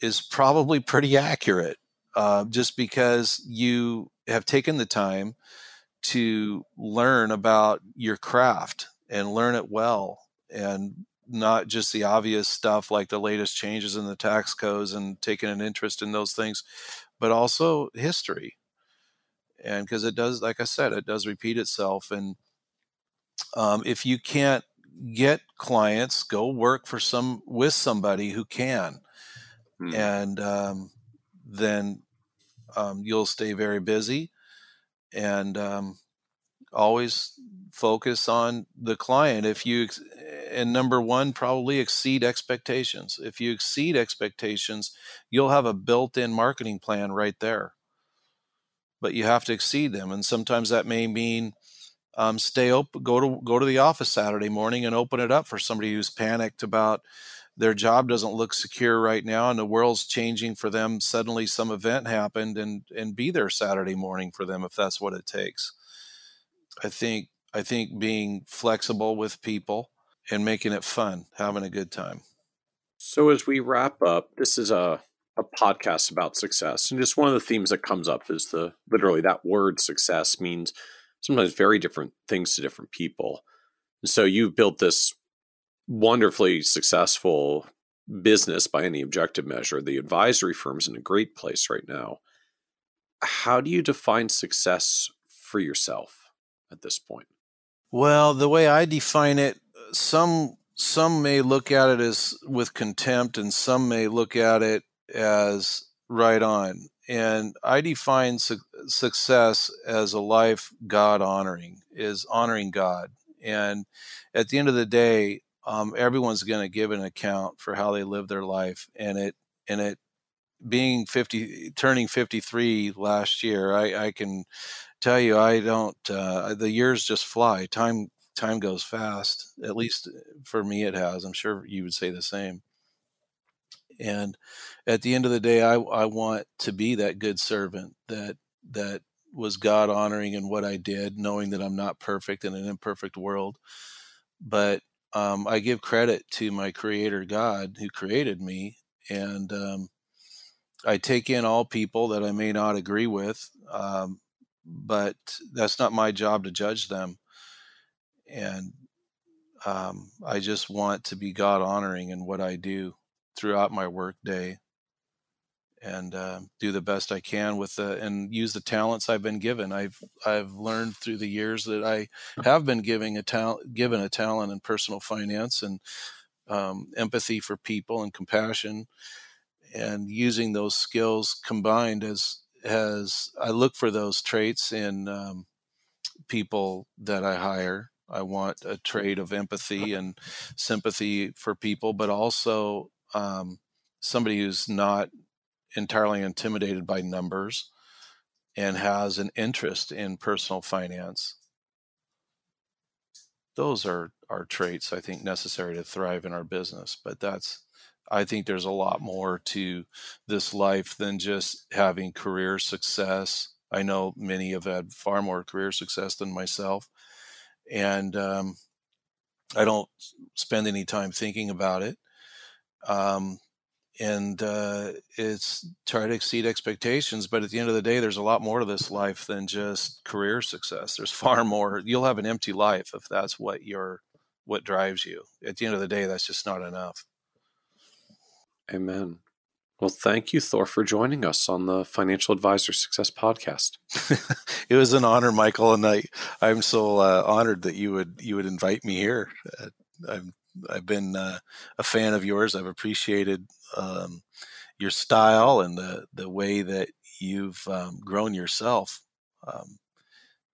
is probably pretty accurate uh, just because you have taken the time to learn about your craft and learn it well and not just the obvious stuff like the latest changes in the tax codes and taking an interest in those things, but also history. And because it does, like I said, it does repeat itself. And um, if you can't get clients, go work for some with somebody who can, hmm. and um, then um, you'll stay very busy and um, always focus on the client. If you and number one, probably exceed expectations. If you exceed expectations, you'll have a built-in marketing plan right there. But you have to exceed them, and sometimes that may mean um, stay open, go to go to the office Saturday morning and open it up for somebody who's panicked about their job doesn't look secure right now and the world's changing for them suddenly some event happened and and be there saturday morning for them if that's what it takes i think i think being flexible with people and making it fun having a good time so as we wrap up this is a a podcast about success and just one of the themes that comes up is the literally that word success means sometimes very different things to different people and so you've built this wonderfully successful business by any objective measure. The advisory firm's in a great place right now. How do you define success for yourself at this point? Well, the way I define it, some some may look at it as with contempt and some may look at it as right on. and I define su- success as a life God honoring, is honoring God. And at the end of the day, um, everyone's going to give an account for how they live their life, and it and it being 50 turning 53 last year i, I can tell you i don't uh, the years just fly. Time time goes fast at least for me it has. I'm sure you would say the same. And at the end of the day i, I want to be that good servant that that was god honoring in what i did knowing that i'm not perfect in an imperfect world. But um, i give credit to my creator god who created me and um, I take in all people that I may not agree with, um, but that's not my job to judge them. And um, I just want to be God honoring in what I do throughout my work day and uh, do the best I can with the and use the talents I've been given. I've I've learned through the years that I have been giving a talent given a talent in personal finance and um, empathy for people and compassion and using those skills combined as as I look for those traits in um, people that I hire. I want a trait of empathy and sympathy for people, but also um, somebody who's not entirely intimidated by numbers and has an interest in personal finance. Those are, are traits I think necessary to thrive in our business, but that's I think there's a lot more to this life than just having career success. I know many have had far more career success than myself. And um, I don't spend any time thinking about it. Um, and uh, it's try to exceed expectations. But at the end of the day, there's a lot more to this life than just career success. There's *laughs* far more. You'll have an empty life if that's what your what drives you. At the end of the day, that's just not enough. Amen. Well, thank you, Thor, for joining us on the Financial Advisor Success Podcast. *laughs* it was an honor, Michael, and I I'm so uh, honored that you would you would invite me here. Uh, I'm I've been uh, a fan of yours. I've appreciated um, your style and the the way that you've um, grown yourself. Um,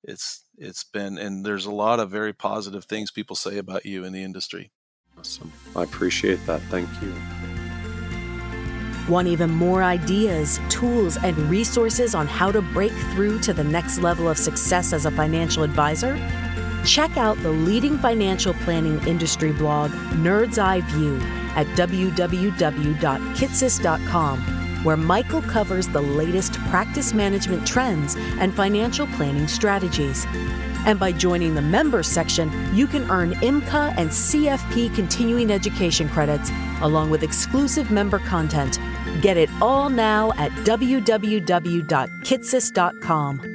it's it's been and there's a lot of very positive things people say about you in the industry. Awesome. I appreciate that. Thank you. Want even more ideas, tools, and resources on how to break through to the next level of success as a financial advisor? Check out the leading financial planning industry blog, Nerd's Eye View, at www.kitces.com, where Michael covers the latest practice management trends and financial planning strategies. And by joining the members section, you can earn IMCA and CFP continuing education credits, along with exclusive member content Get it all now at www.kitces.com.